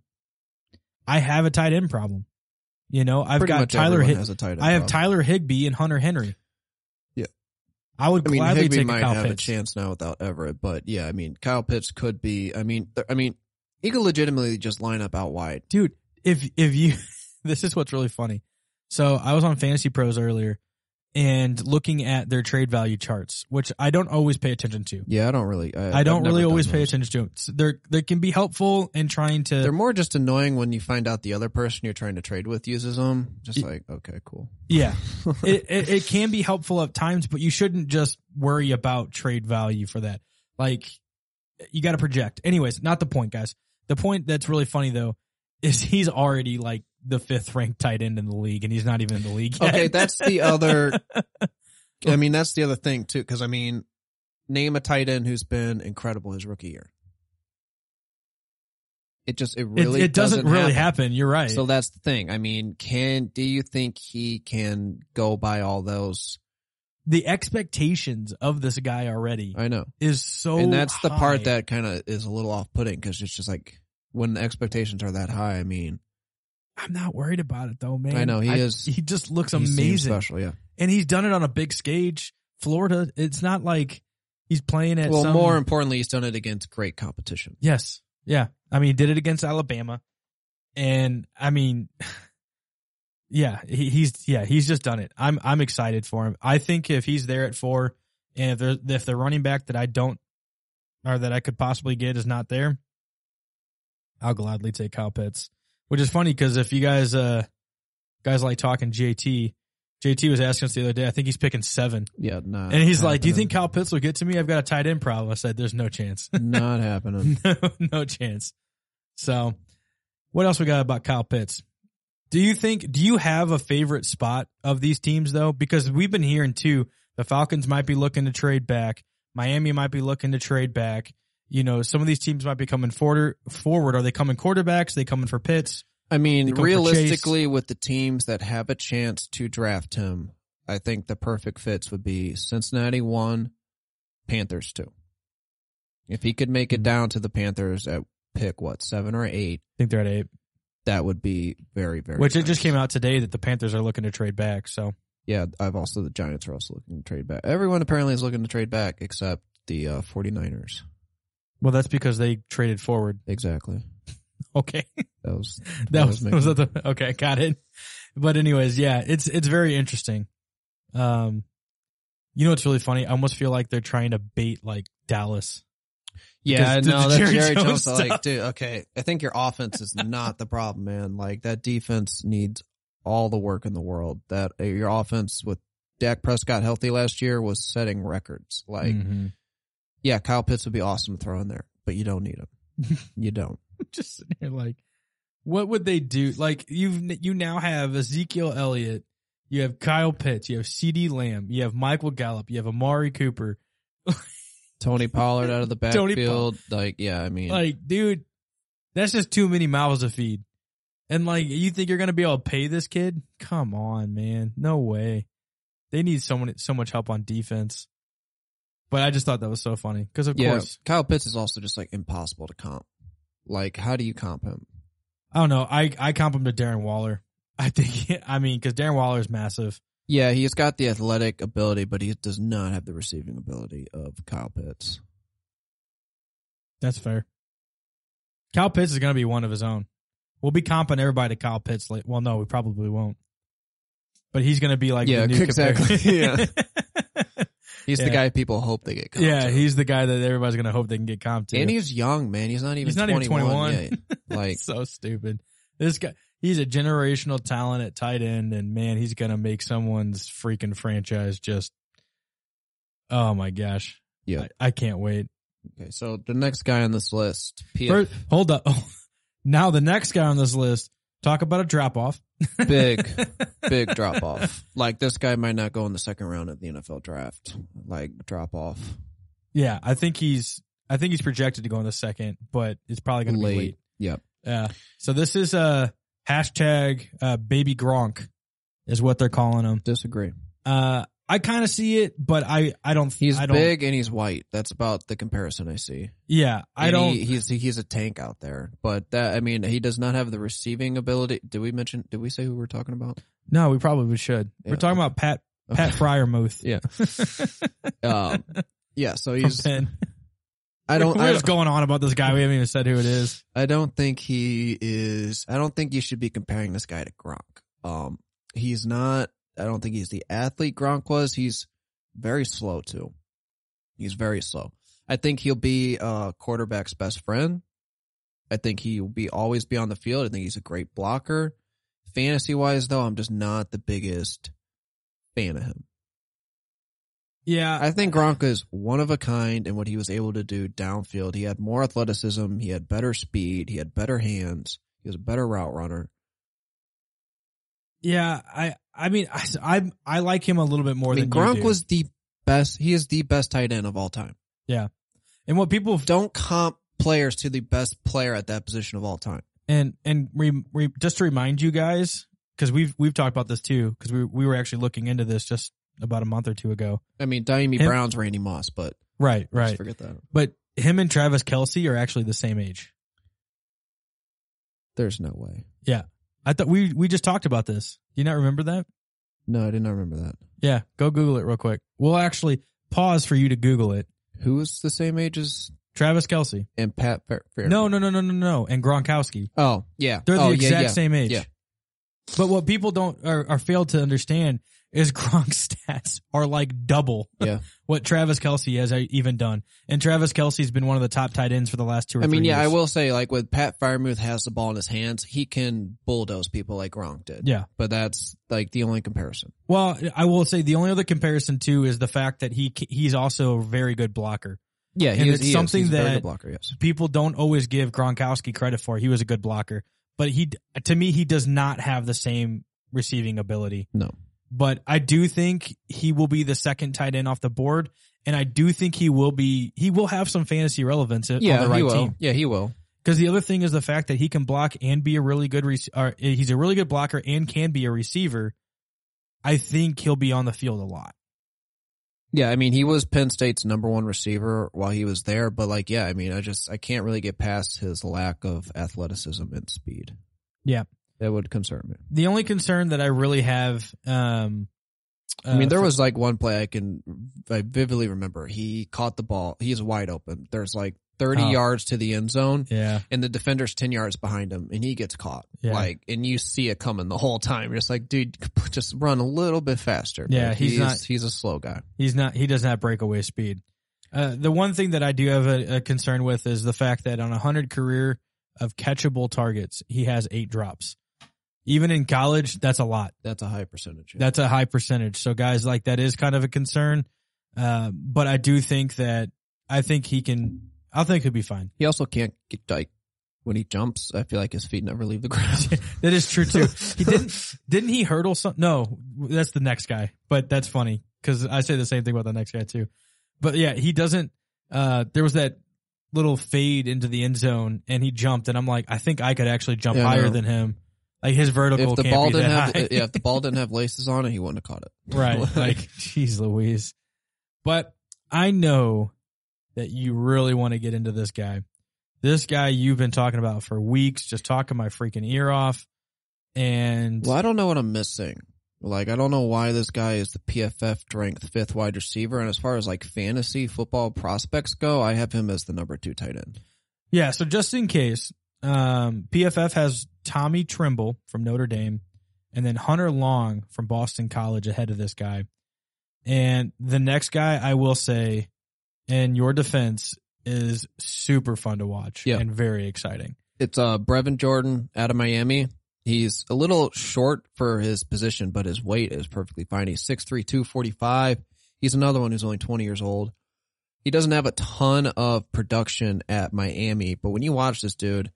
I have a tight end problem. You know, I've pretty got Tyler. Hig- has a tight end I have problem. Tyler Higbee and Hunter Henry. I would I mean, gladly Higbee take might Kyle have Pitts. a chance now without Everett, but yeah, I mean, Kyle Pitts could be. I mean, th- I mean, he could legitimately just line up out wide. dude if if you this is what's really funny so i was on fantasy pros earlier and looking at their trade value charts which i don't always pay attention to Yeah, I don't really. I, i don't really always pay attention to them So they're they can be helpful in trying to They're more just annoying when you find out the other person you're trying to trade with uses them. Just Y- like, okay, cool. yeah it, it it can be helpful at times but you shouldn't just worry about trade value for that like you got to project anyways not the point guys the point that's really funny though is he's already like the fifth ranked tight end in the league and he's not even in the league yet. Okay, that's the other. I mean, that's the other thing too, because I mean, name a tight end who's been incredible his rookie year. It just it It- really it, doesn't, really happen. happen. You're right. So that's the thing. I mean, can do you think he can go by all those? the expectations of this guy already I know, is so and that's the part that kind of is a little off-putting because it's just like when the expectations are that high. I mean, I'm not worried about it though, man. I know, he is- He just looks amazing, special. Yeah. and he's done it on a big stage. Florida. It's not like he's playing at Well, some- more importantly, he's done it against great competition. Yes, Yeah. I mean, he did it against Alabama. And I mean, yeah, he, he's, yeah, he's just done it. I'm, I'm excited for him. I think if he's there at four and if there, if the running back that I don't, or that I could possibly get is not there, I'll gladly take Kyle Pitts, which is funny because if you guys, uh, guys like talking JT, JT was asking us the other day, I think he's picking seven. Yeah, not. And he's like, "Do you think Kyle Pitts will get to me? I've got a tight end problem." I said, "There's no chance, not happening? no, no chance." So, what else we got about Kyle Pitts? Do you think? Do you have a favorite spot of these teams though? Because we've been hearing too, the Falcons might be looking to trade back. Miami might be looking to trade back. You know, some of these teams might be coming forward. Forward, are they coming quarterbacks? Are they coming for Pitts? I mean, realistically, with the teams that have a chance to draft him, I think the perfect fits would be Cincinnati one, Panthers two. If he could make it Mhm. down to the Panthers at pick what seven or eight, I think they're at eight. that would be very very. Which it just came out today that the Panthers are looking to trade back. So Yeah, I've also the Giants are also looking to trade back. Everyone apparently is looking to trade back except the uh, 49ers. Well, that's because they traded forward. Exactly. Okay. That was That I was, was was that the, okay, got it. But anyways, yeah, it's, it's very interesting. Um, you know, what's really funny. I almost feel like they're trying to bait like Dallas. Yeah, no, the that's Jerry Jerry Jones Jones. Like, dude, okay. I think your offense is not the problem, man. Like that defense needs all the work in the world. That uh, your offense with Dak Prescott healthy last year was setting records. Like, Mhm. Yeah, Kyle Pitts would be awesome to throw in there, but you don't need him. you don't. just sitting here like, what would they do? Like you've you now have Ezekiel Elliott, you have Kyle Pitts, you have CeeDee Lamb, you have Michael Gallup, you have Amari Cooper. Tony Pollard out of the backfield. like, yeah, I mean, Like, dude, that's just too many mouths to feed. And like, you think you're gonna be able to pay this kid? Come on, man. No way. They need someone so much help on defense. But I just thought that was so funny because of yeah, course Kyle Pitts is also just like impossible to comp. Like, how do you comp him? I don't know. I I comp him to Darren Waller. I think I mean because Darren Waller is massive. Yeah, he's got the athletic ability, but he does not have the receiving ability of Kyle Pitts. That's fair. Kyle Pitts is gonna be one of his own. We'll be comping everybody to Kyle Pitts. Like, well, no, we probably won't. But he's gonna be like Yeah, the new exactly. compar- He's the guy people hope they get. Comped yeah, to. he's the guy that everybody's gonna hope they can get comped to. and he's young, man. He's not even. He's not even 21 21. Like, so stupid. This guy, he's a generational talent at tight end, and man, he's gonna make someone's freaking franchise just. Oh my gosh! Yeah. I, I can't wait. okay, so the next guy on this list, First, hold up. now the next guy on this list. Talk about a drop off. big, big drop off. Like this guy might not go in the second round of the NFL draft. Like drop off Yeah, I think he's. I think he's projected to go in the second, but it's probably going to be late. late. Yep. Yeah. So this is a hashtag uh, baby Gronk, is what they're calling him. Disagree. Uh, I kind of see it, but I I don't. He's I don't, big and he's white. That's about the comparison I see. Yeah, I And don't. He, he's he's a tank out there, but that I mean, he does not have the receiving ability. Did we mention? Did we say who we're talking about? no, we probably should. Yeah, We're talking okay. about Pat Pat Freiermuth. Yeah. Um, yeah. So he's. I don't. We're I just going on about this guy. We haven't even said who it is. I don't think he is. I don't think you should be comparing this guy to Gronk. Um, he's not. I don't think he's the athlete Gronk was. He's very slow too. He's very slow. I think he'll be a quarterback's best friend. I think he will be always be on the field. I think he's a great blocker. Fantasy wise, though, I'm just not the biggest fan of him. Yeah, I think Gronk is one of a kind in what he was able to do downfield. He had more athleticism. He had better speed. He had better hands. He was a better route runner. yeah. I I mean I I, I like him a little bit more I mean, than Gronk was the best. He is the best tight end of all time. Yeah, and what people Don't comp players to the best player at that position of all time. And and re, re, just to remind you guys, because we've we've talked about this too, because we we were actually looking into this just about a month or two ago. I mean, Dyami Brown's Randy Moss, but Right, right. forget that. But him and Travis Kelce are actually the same age. There's no way. I thought we we just talked about this. Do you not remember that? No, I did not remember that. Yeah, go Google it real quick. We'll actually pause for you to Google it. Who is the same age as Travis Kelce. and Pat Fair. Fair- No, no, no, no, no, no. And Gronkowski. Oh yeah, They're the oh, yeah, exact yeah. same age. Yeah. But what people don't or, or fail to understand is Gronk's stats are like double Yeah. what Travis Kelce has uh, even done. And Travis Kelce's been one of the top tight ends for the last two or I mean, yeah, I will say, like, with Pat Freiermuth has the ball in his hands, he can bulldoze people like Gronk did. Yeah. But that's like the only comparison. Well, I will say the only other comparison too is the fact that he he's also a very good blocker. Yeah, And is, it's he is. something very that- blocker. Yes. People don't always give Gronkowski credit for. He was a good blocker, but he to me he does not have the same receiving ability. No. But I do think he will be the second tight end off the board, and I do think he will be he will have some fantasy relevance Yeah, on the right he will. team. Yeah, he will. Because the other thing is the fact that he can block and be a really good, rec- or eh, he's a really good blocker and can be a receiver. I think he'll be on the field a lot. Yeah, I mean, he was Penn State's number one receiver while he was there, but like, yeah, I mean, I just I can't really get past his lack of athleticism and speed. Yeah. That would concern me. The only concern that I really have, um, I mean, uh, there was like one play I can I vividly remember. He caught the ball. He's wide open. There's like 30 Oh. yards to the end zone. yeah, and the defender's 10 yards behind him and he gets caught. Yeah. Like, and you see it coming the whole time. You're just like, dude, just run a little bit faster. Yeah, But he's not- he's a slow guy. he's not, he doesn't have breakaway speed. Uh, the one thing that I do have a, a concern with is the fact that on a hundred career of catchable targets, he has eight drops. Even in college, that's a lot. That's a high percentage. That's a high percentage. So guys, like that is kind of a concern. Uh, but I do think that I think he can. I think he'll be fine. he also can't get like, when he jumps, I feel like his feet never leave the ground. That is true too. He didn't. Didn't he hurdle some? No, that's the next guy. But that's funny because I say the same thing about the next guy too. But yeah, he doesn't. Uh, there was that little fade into the end zone, and he jumped, and I'm like, I think I could actually jump Yeah, higher than him. Like his vertical if the ball didn't have, high. yeah, if the ball didn't have laces on it, he wouldn't have caught it. Right. Like, jeez Louise. But I know that you really want to get into this guy. This guy you've been talking about for weeks, just talking my freaking ear off. And well, I don't know what I'm missing. Like, I don't know why this guy is the PFF ranked fifth wide receiver. And as far as like fantasy football prospects go, I have him as the number two tight end. yeah, so just in case, um, PFF has Tommy Tremble from Notre Dame and then Hunter Long from Boston College ahead of this guy. And the next guy I will say in your defense is super fun to watch Yeah. and very exciting. It's uh Brevin Jordan out of Miami. He's a little short for his position, but his weight is perfectly fine. He's 6'3", 245. He's another one who's only 20 years old. He doesn't have a ton of production at Miami, but when you watch this dude,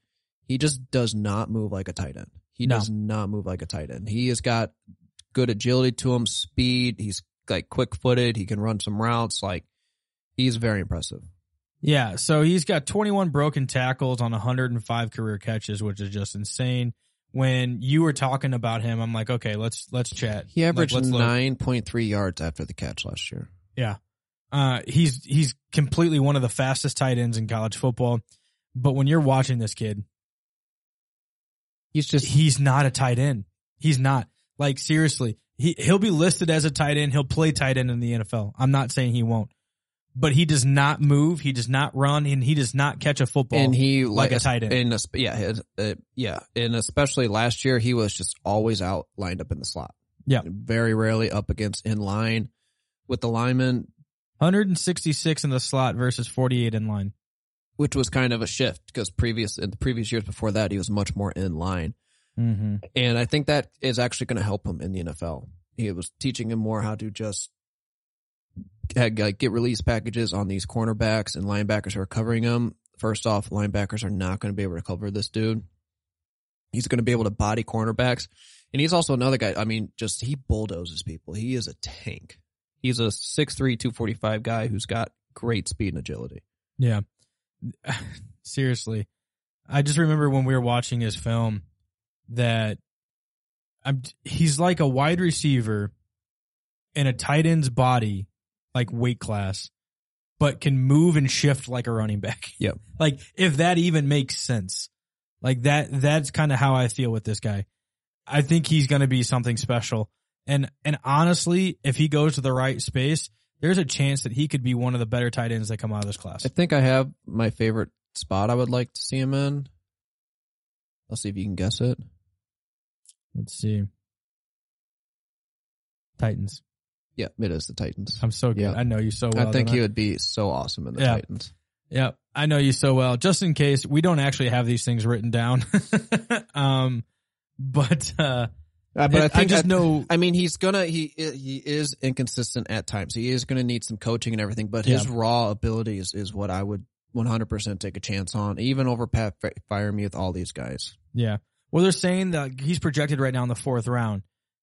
he just does not move like a tight end. He No. does not move like a tight end. He has got good agility to him, speed. He's like quick footed. He can run some routes. Like he's very impressive. Yeah, so he's got 21 broken tackles on 105 career catches, which is just insane. When you were talking about him, I'm like, okay, let's let's chat. He averaged let's 9.3 yards after the catch last year. Yeah, uh, he's he's completely one of the fastest tight ends in college football. But when you're watching this kid, He's just he's not a tight end. He's not. Like seriously, he he'll be listed as a tight end. He'll play tight end in the NFL. I'm not saying he won't, but he does not move. He does not run, and he does not catch a football. and he like a tight end. And yeah, uh, yeah, and especially last year, he was just always out lined up in the slot. Yeah. very rarely up against in line with the lineman, 166 in the slot versus 48 in line. Which was kind of a shift because previous in the previous years before that, he was much more in line, Mm-hmm. and I think that is actually going to help him in the NFL. He was teaching him more how to just get, like, get release packages on these cornerbacks and linebackers who are covering him. First off, linebackers are not going to be able to cover this dude. He's going to be able to body cornerbacks. And he's also another guy. I mean, just he bulldozes people. He is a tank. He's a 6'3", 245 guy who's got great speed and agility. Yeah. Seriously. I just remember when we were watching his film that I'm he's like a wide receiver in a tight end's body, like weight class, but can move and shift like a running back. Yep. Like if that even makes sense. Like that that's kind of how I feel with this guy. I think he's going to be something special. And and honestly, if he goes to the right space, there's a chance that he could be one of the better tight ends that come out of this class. I think I have my favorite spot I would like to see him in. Let's see if you can guess it. Let's see. Titans. Yeah, it is the Titans. I'm so good. Yeah. I know you so well. I think he would be so awesome in the Yeah. Titans. Yeah, I know you so well. Just in case we don't actually have these things written down, um, but uh, Uh, but I I, think just I, know. I mean, he's gonna he he is inconsistent at times. He is gonna need some coaching and everything, but his Yeah. raw ability is, what I would 100% take a chance on, even over Pat Freiermuth all these guys. Yeah. Well, they're saying that he's projected right now in the fourth round.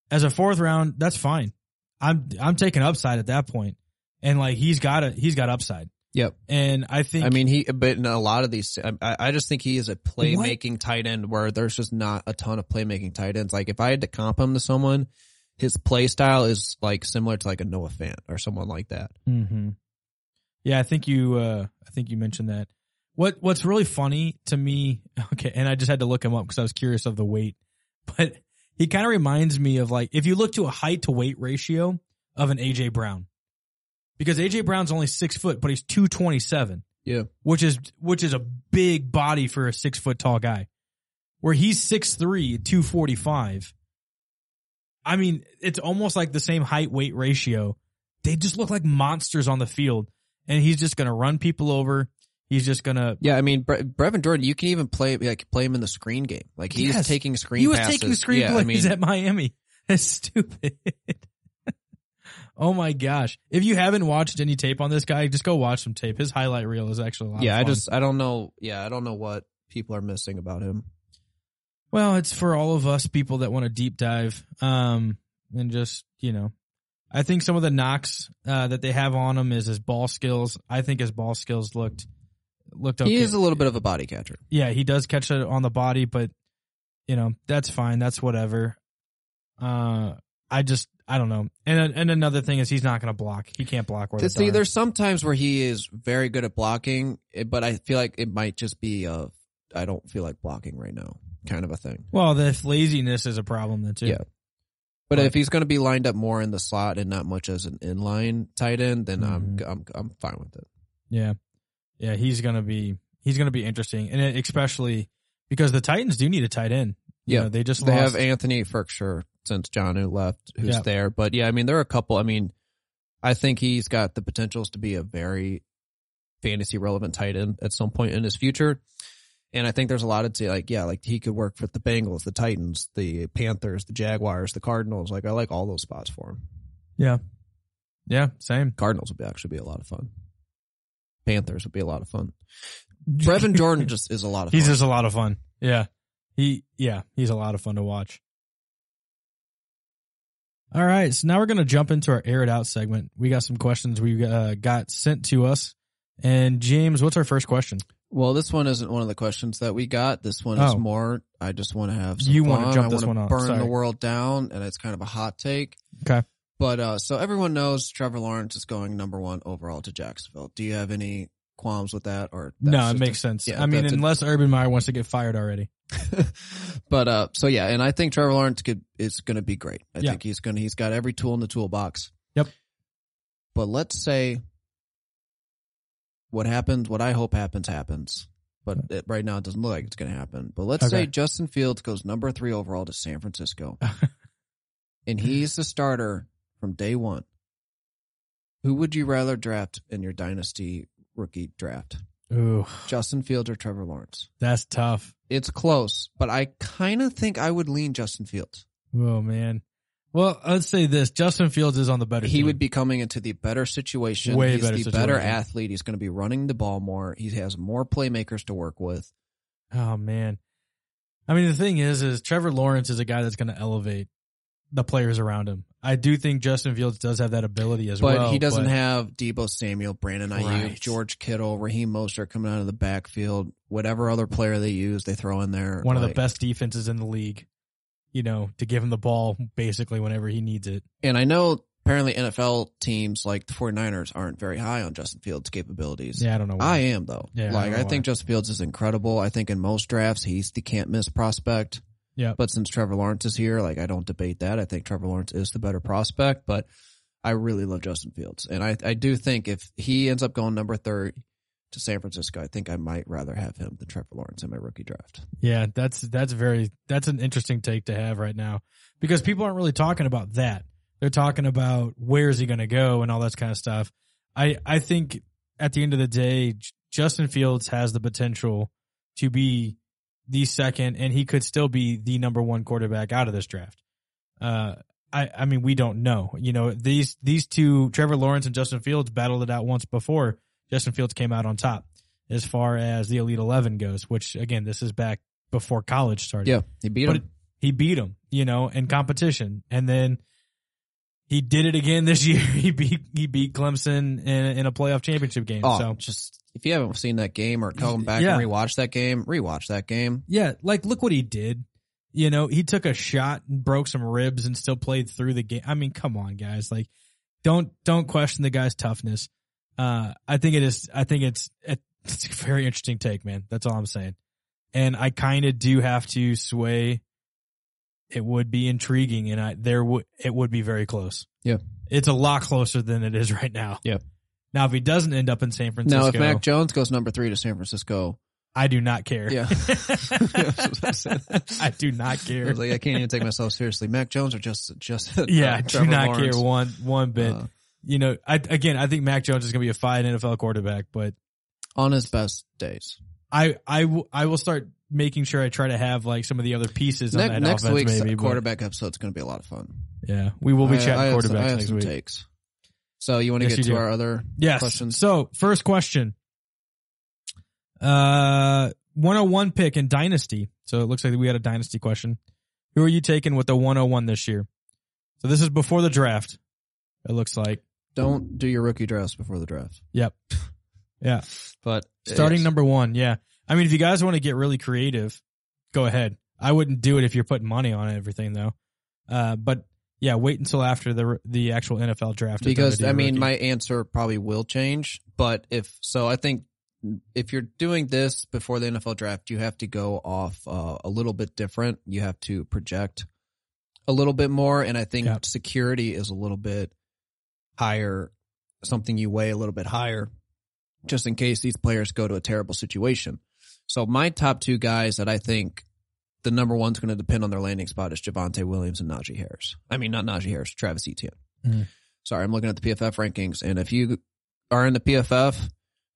As a fourth round, that's fine. I'm I'm taking upside at that point, and like he's got a he's got upside, Yep. and I think I mean, he, but in a lot of these, I, I just think he is a playmaking tight end where there's just not a ton of playmaking tight ends. Like if I had to comp him to someone, his play style is like similar to like a Noah Fant or someone like that. hmm Yeah, I think you. Uh, I think you mentioned that. What What's really funny to me? Okay, and I just had to look him up because I was curious of the weight, but he kind of reminds me of like if you look to a height to weight ratio of an AJ Brown, because AJ Brown's only six foot, but he's two twenty seven. Yeah. which is which is a big body for a six foot tall guy. Where he's 6'3", 245. I mean, it's almost like the same height weight ratio. They just look like monsters on the field, and he's just gonna run people over. He's just gonna. Yeah, I mean, Bre- Brevin Jordan, you can even play like play him in the screen game. Like he's Yes. taking screen. He was passes. taking screen yeah, plays I mean, at Miami. That's stupid. Oh my gosh! If you haven't watched any tape on this guy, just go watch some tape. His highlight reel is actually a lot. yeah, I just I don't know. Yeah, I don't know what people are missing about him. Well, it's for all of us people that want to deep dive, um, and just you know, I think some of the knocks uh, that they have on him is his ball skills. I think his ball skills looked looked okay. He is a little bit of a body catcher. yeah, he does catch it on the body, but you know that's fine. That's whatever. Uh, I just I don't know. And and another thing is he's not going to block. He can't block. Where To see, there's some times where he is very good at blocking, eh, but I feel like it might just be uh I don't feel like blocking right now, kind of a thing. well, the laziness is a problem then too. Yeah. But if he's going to be lined up more in the slot and not much as an inline tight end, then I'm Mhm. I'm I'm fine with it. Yeah. Yeah, he's gonna be he's gonna be interesting, and it, especially because the Titans do need a tight end. You Yeah. know, they just They lost. have Anthony Firkser since Jonnu left, who's Yeah. there. But yeah, I mean, there are a couple. I mean, I think he's got the potentials to be a very fantasy relevant tight end at some point in his future. And I think there's a lot of like, yeah, like he could work for the Bengals, the Titans, the Panthers, the Jaguars, the Cardinals. Like I like all those spots for him. yeah, yeah, same. Cardinals would be actually be a lot of fun. Panthers would be a lot of fun. Brevin Jordan just is a lot of fun. he's just a lot of fun. Yeah, he yeah he's a lot of fun to watch. All right, so now we're gonna jump into our air it out segment. We got some questions we uh, got sent to us, and James, what's our first question? Well, this one isn't one of the questions that we got. This one is Oh. more. I just want to have some You wanna fun. jump this one off. Burn Sorry. the world down, and it's kind of a hot take. Okay. But uh, so everyone knows Trevor Lawrence is going number one overall to Jacksonville. Do you have any qualms with that, or that's no, it just makes a- sense. yeah, I mean, that's a- unless Urban Meyer wants to get fired already. but uh, so yeah, and I think Trevor Lawrence could is going to be great. I Yeah. think he's going to he's got every tool in the toolbox. Yep. But let's say what happens, what I hope happens, happens. But it, right now, it doesn't look like it's going to happen. But let's Okay. say Justin Fields goes number three overall to San Francisco, and he's the starter from day one. Who would you rather draft in your dynasty rookie draft? Ooh, Justin Fields or Trevor Lawrence? that's tough. It's close, but I kind of think I would lean Justin Fields. Oh man. Well, let's say this: Justin Fields is on the better. he team. would be coming into the better situation. Way He's better the better athlete. He's going to be running the ball more. He has more playmakers to work with. Oh man. I mean, the thing is, is Trevor Lawrence is a guy that's going to elevate the players around him. I do think Justin Fields does have that ability as But well. But he doesn't but- have Deebo Samuel, Brandon Aiyuk, Right. George Kittle, Raheem Mostert coming out of the backfield. Whatever other player they use, they throw in there. one of the best defenses in the league. You know, to give him the ball basically whenever he needs it. And I know apparently NFL teams like the 49ers aren't very high on Justin Fields' capabilities. Yeah, I don't know. I am though. Yeah, like don't I, think why. Justin Fields is incredible. I think in most drafts he's the can't miss prospect. Yeah. But since Trevor Lawrence is here, like I don't debate that. I think Trevor Lawrence is the better prospect. But I really love Justin Fields, and I I do think if he ends up going number thirty to San Francisco, I think I might rather have him than Trevor Lawrence in my rookie draft. Yeah, that's that's very that's an interesting take to have right now because people aren't really talking about that. They're talking about where is he going to go and all that kind of stuff. I I think at the end of the day, Justin Fields has the potential to be the second, and he could still be the number one quarterback out of this draft. Uh, I I mean we don't know. You know these these two, Trevor Lawrence and Justin Fields, battled it out once before. Justin Fields came out on top as far as the Elite Eleven goes, which again this is back before college started. Yeah, he beat But him. he beat him, you know, in competition, and then he did it again this year. He beat he beat Clemson in, in a playoff championship game. oh, So just if you haven't seen that game or come back Yeah. and rewatch that game, rewatch that game. yeah, like look what he did. You know, he took a shot and broke some ribs and still played through the game. I mean, come on, guys. Like, don't don't question the guy's toughness. Uh, I think it is. I think it's it's a very interesting take, man. That's all I'm saying. And I kind of do have to sway. It would be intriguing, and I there would it would be very close. Yeah. it's a lot closer than it is right now. Yeah. Now, if he doesn't end up in San Francisco, Now, if Mac Jones goes number three to San Francisco, I do not care. Yeah. I do not care. was like, I can't even take myself seriously. Mac Jones or just just yeah, uh, I do not Lawrence. care one one bit. Uh, you know, I again, I think Mac Jones is going to be a fine NFL quarterback, but on his best days. I I will I will start making sure I try to have like some of the other pieces on that next offense. week's maybe, quarterback episode is going to be a lot of fun. yeah, we will be I- chatting I have some- I next week. takes. So you want to Yes, get to do. our other Yes. questions? So first question. Uh, 101 pick in Dynasty. So it looks like we had a Dynasty question. Who are you taking with the 101 this year? So this is before the draft. It looks like. Don't do your rookie drafts before the draft. Yep. Yeah. But Starting number one. Yeah. I mean, if you guys want to get really creative, go ahead. I wouldn't do it if you're putting money on everything though. Uh, but yeah, wait until after the the actual NFL draft. is done to because I mean rookie. my answer probably will change. But if so, I think if you're doing this before the NFL draft, you have to go off uh, a little bit different. You have to project a little bit more, and I think Yeah. security is a little bit higher. Something you weigh a little bit higher, just in case these players go to a terrible situation. So my top two guys that I think the number one's going to depend on their landing spot is Javonte Williams and Najee Harris. I mean, not Najee Harris, Travis Etienne. Mhm. Sorry, I'm looking at the PFF rankings, and if you are in the PFF,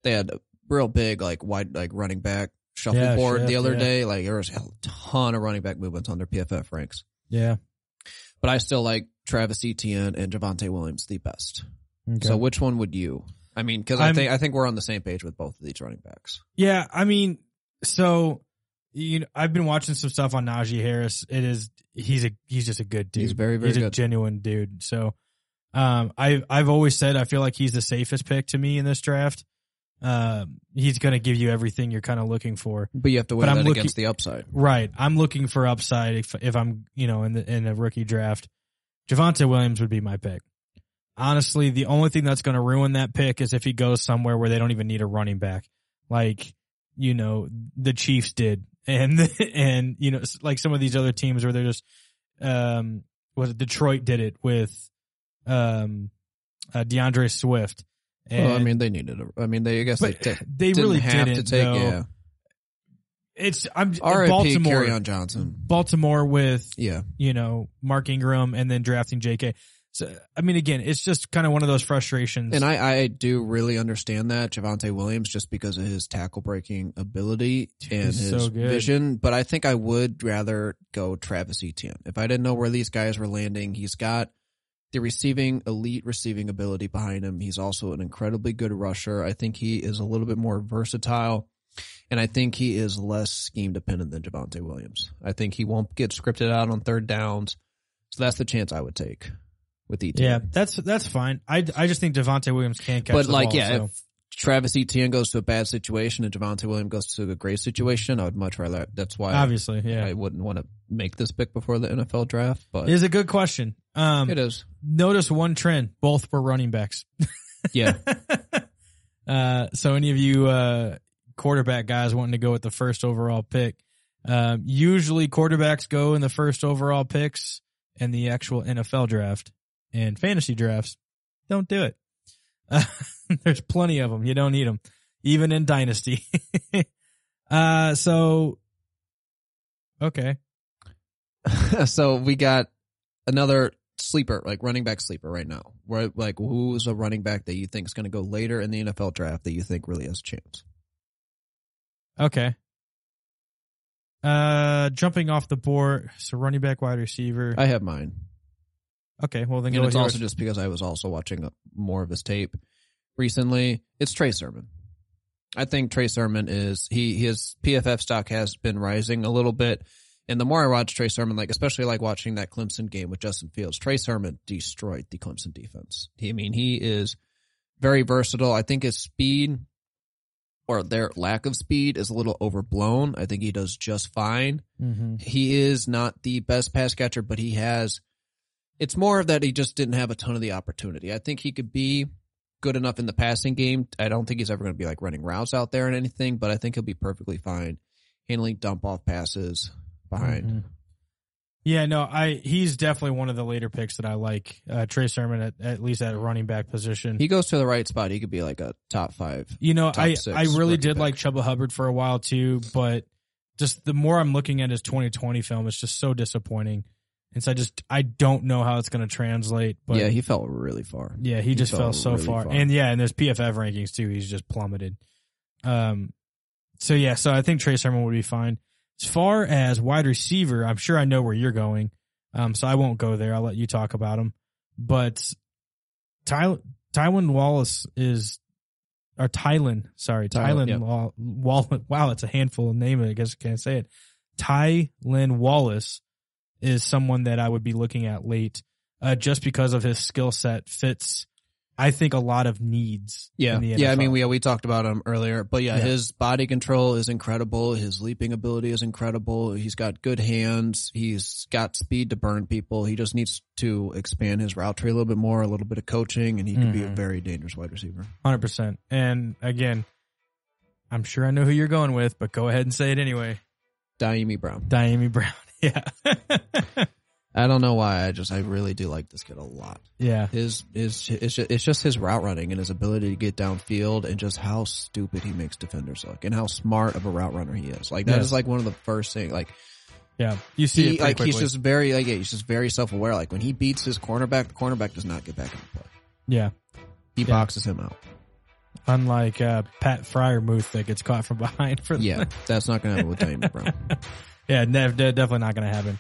they had a real big like wide like running back shuffleboard shift, the other yeah. day. Like there was a ton of running back movements on their PFF ranks, yeah. but I still like Travis Etienne and Javonte Williams the best. Okay. So which one would you? I mean, because I think I think we're on the same page with both of these running backs. Yeah, I mean, so you know, I've been watching some stuff on Najee Harris. It is he's a he's just a good dude. He's very, very he's a genuine dude. So, um, I I've always said I feel like he's the safest pick to me in this draft. Um, he's going to give you everything you're kind of looking for. But you have to weigh that looking- against the upside. Right. I'm looking for upside if if I'm you know in the in a rookie draft. Javonte Williams would be my pick. Honestly, the only thing that's going to ruin that pick is if he goes somewhere where they don't even need a running back, like you know the Chiefs did, and and you know like some of these other teams where they're just um was it Detroit did it with um uh, D'Andre Swift. And, well, I mean, they needed. A, I mean, they I guess they, ta- they didn't really have didn't to take. though. Yeah, It's I'm R.I.P. Baltimore. Kerryon Johnson. Baltimore with Yeah, you know, Mark Ingram and then drafting JK. So, I mean, again, it's just kind of one of those frustrations. and I I do really understand that Javonte Williams just because of his tackle breaking ability and He's his so vision. But I think I would rather go Travis Etienne if I didn't know where these guys were landing. He's got the receiving elite receiving ability behind him. He's also an incredibly good rusher. I think he is a little bit more versatile. And I think he is less scheme dependent than Javonte Williams. I think he won't get scripted out on third downs. So that's the chance I would take with Etienne. yeah, that's that's fine. I, I just think Devonte Williams can't catch but like, ball, yeah, so. if Travis Etienne goes to a bad situation and Devonte Williams goes to a great situation, I would much rather. That's why obviously, yeah, I wouldn't want to make this pick before the NFL draft. But it is a good question. Um, it is. notice one trend: both were running backs. Yeah, uh, so any of you uh, quarterback guys wanting to go with the first overall pick, um, usually quarterbacks go in the first overall picks in the actual NFL draft and fantasy drafts. don't do it. Uh, there's plenty of them. You don't need them, even in Dynasty. uh, so, okay. so we got another sleeper, like running back sleeper right now. Right, like who's a running back that you think is going to go later in the NFL draft that you think really has a chance? Okay. Uh, jumping off the board, so running back, wide receiver. I have mine. Okay, well then And it's also just because I was also watching more of his tape recently. It's Trey Sermon. I think Trey Sermon is he his PFF stock has been rising a little bit. And the more I watch Trey Sermon, like especially like watching that Clemson game with Justin Fields, Trey Sermon destroyed the Clemson defense. He, I mean, he is very versatile. I think his speed or their lack of speed is a little overblown. I think he does just fine Mm-hmm. he is not the best pass catcher, but he has. It's more of that he just didn't have a ton of the opportunity. I think he could be good enough in the passing game. I don't think he's ever going to be like running routes out there and anything, but I think he'll be perfectly fine handling dump off passes behind. Mhm. Yeah, no, I he's definitely one of the later picks that I like. Uh, Trey Sermon at, at least at a running back position. He goes to the right spot. He could be like a top five. you know, I I really did back. like Chuba Hubbard for a while too, but just the more I'm looking at his 2020 film, it's just so disappointing. And so I just I don't know how it's going to translate. But yeah, he fell really far. Yeah, he, just fell fell so really far. far. And yeah, and there's PFF rankings too. He's just plummeted. Um, so yeah, so I think Trey Sermon would be fine. As far as wide receiver, I'm sure I know where you're going. Um, so I won't go there. I'll let you talk about him. But Ty, Tylan Wallace is, or Tylan, sorry, Tylan, Tylan Wall, wow, it's a handful of name. I guess I can't say it. Tylan Wallace is someone that I would be looking at late, uh, just because of his skill set fits. I think a lot of needs. Yeah, in the yeah. I mean, we we talked about him earlier, but yeah, Yeah. his body control is incredible. His leaping ability is incredible. He's got good hands. He's got speed to burn people. He just needs to expand his route tree a little bit more, a little bit of coaching, and he can be a Mhm. very dangerous wide receiver. Hundred percent. And again, I'm sure I know who you're going with, but go ahead and say it anyway. Dyami Brown. Dyami Brown. Yeah. I don't know why. I just I really do like this kid a lot. yeah. His his it's just, it's just his route running and his ability to get downfield and just how stupid he makes defenders look and how smart of a route runner he is. Like that is Yes. like one of the first things. Like Yeah. You see he, it like quickly. he's just very like yeah, he's just very self aware. Like when he beats his cornerback, the cornerback does not get back in the play. yeah. He Yeah. boxes him out. Unlike uh, Pat Freiermuth that gets caught from behind for the Yeah, that's not going to happen with Dyami Brown. Yeah, ne- de- definitely not going to happen.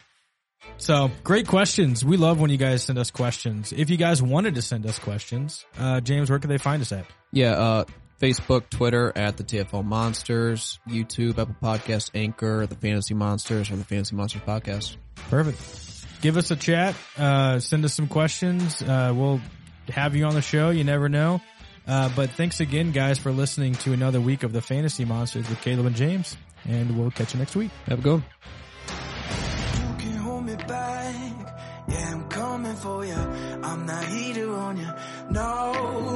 So great questions. We love when you guys send us questions. If you guys wanted to send us questions, uh, James, where can they find us at? Yeah, uh, Facebook, Twitter at the TFL Monsters, YouTube, Apple Podcasts, Anchor, the Fantasy Monsters, or the Fantasy Monsters Podcast. Perfect. Give us a chat. Uh, send us some questions. Uh, we'll have you on the show. You never know. Uh, but thanks again, guys, for listening to another week of the Fantasy Monsters with Caleb and James. And we'll catch you next week. Have a good one. Yeah, I'm coming for. I'm not heater on. No,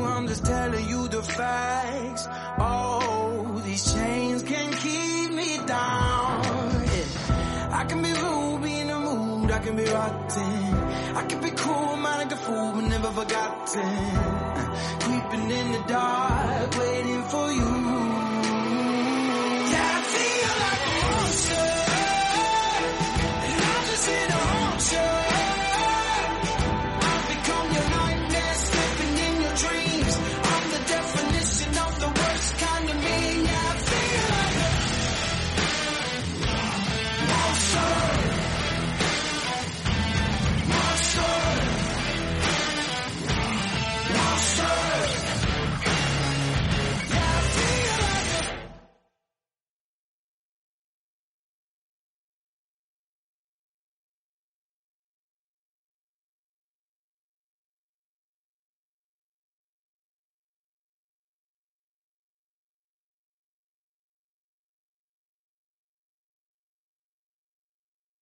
I'm just telling you the facts. Oh, these chains can keep me down. Yeah. I can be rude, be in the mood. I can be rotten. I can be cool, man, like a fool, but never forgotten. Creeping in the dark, waiting for you.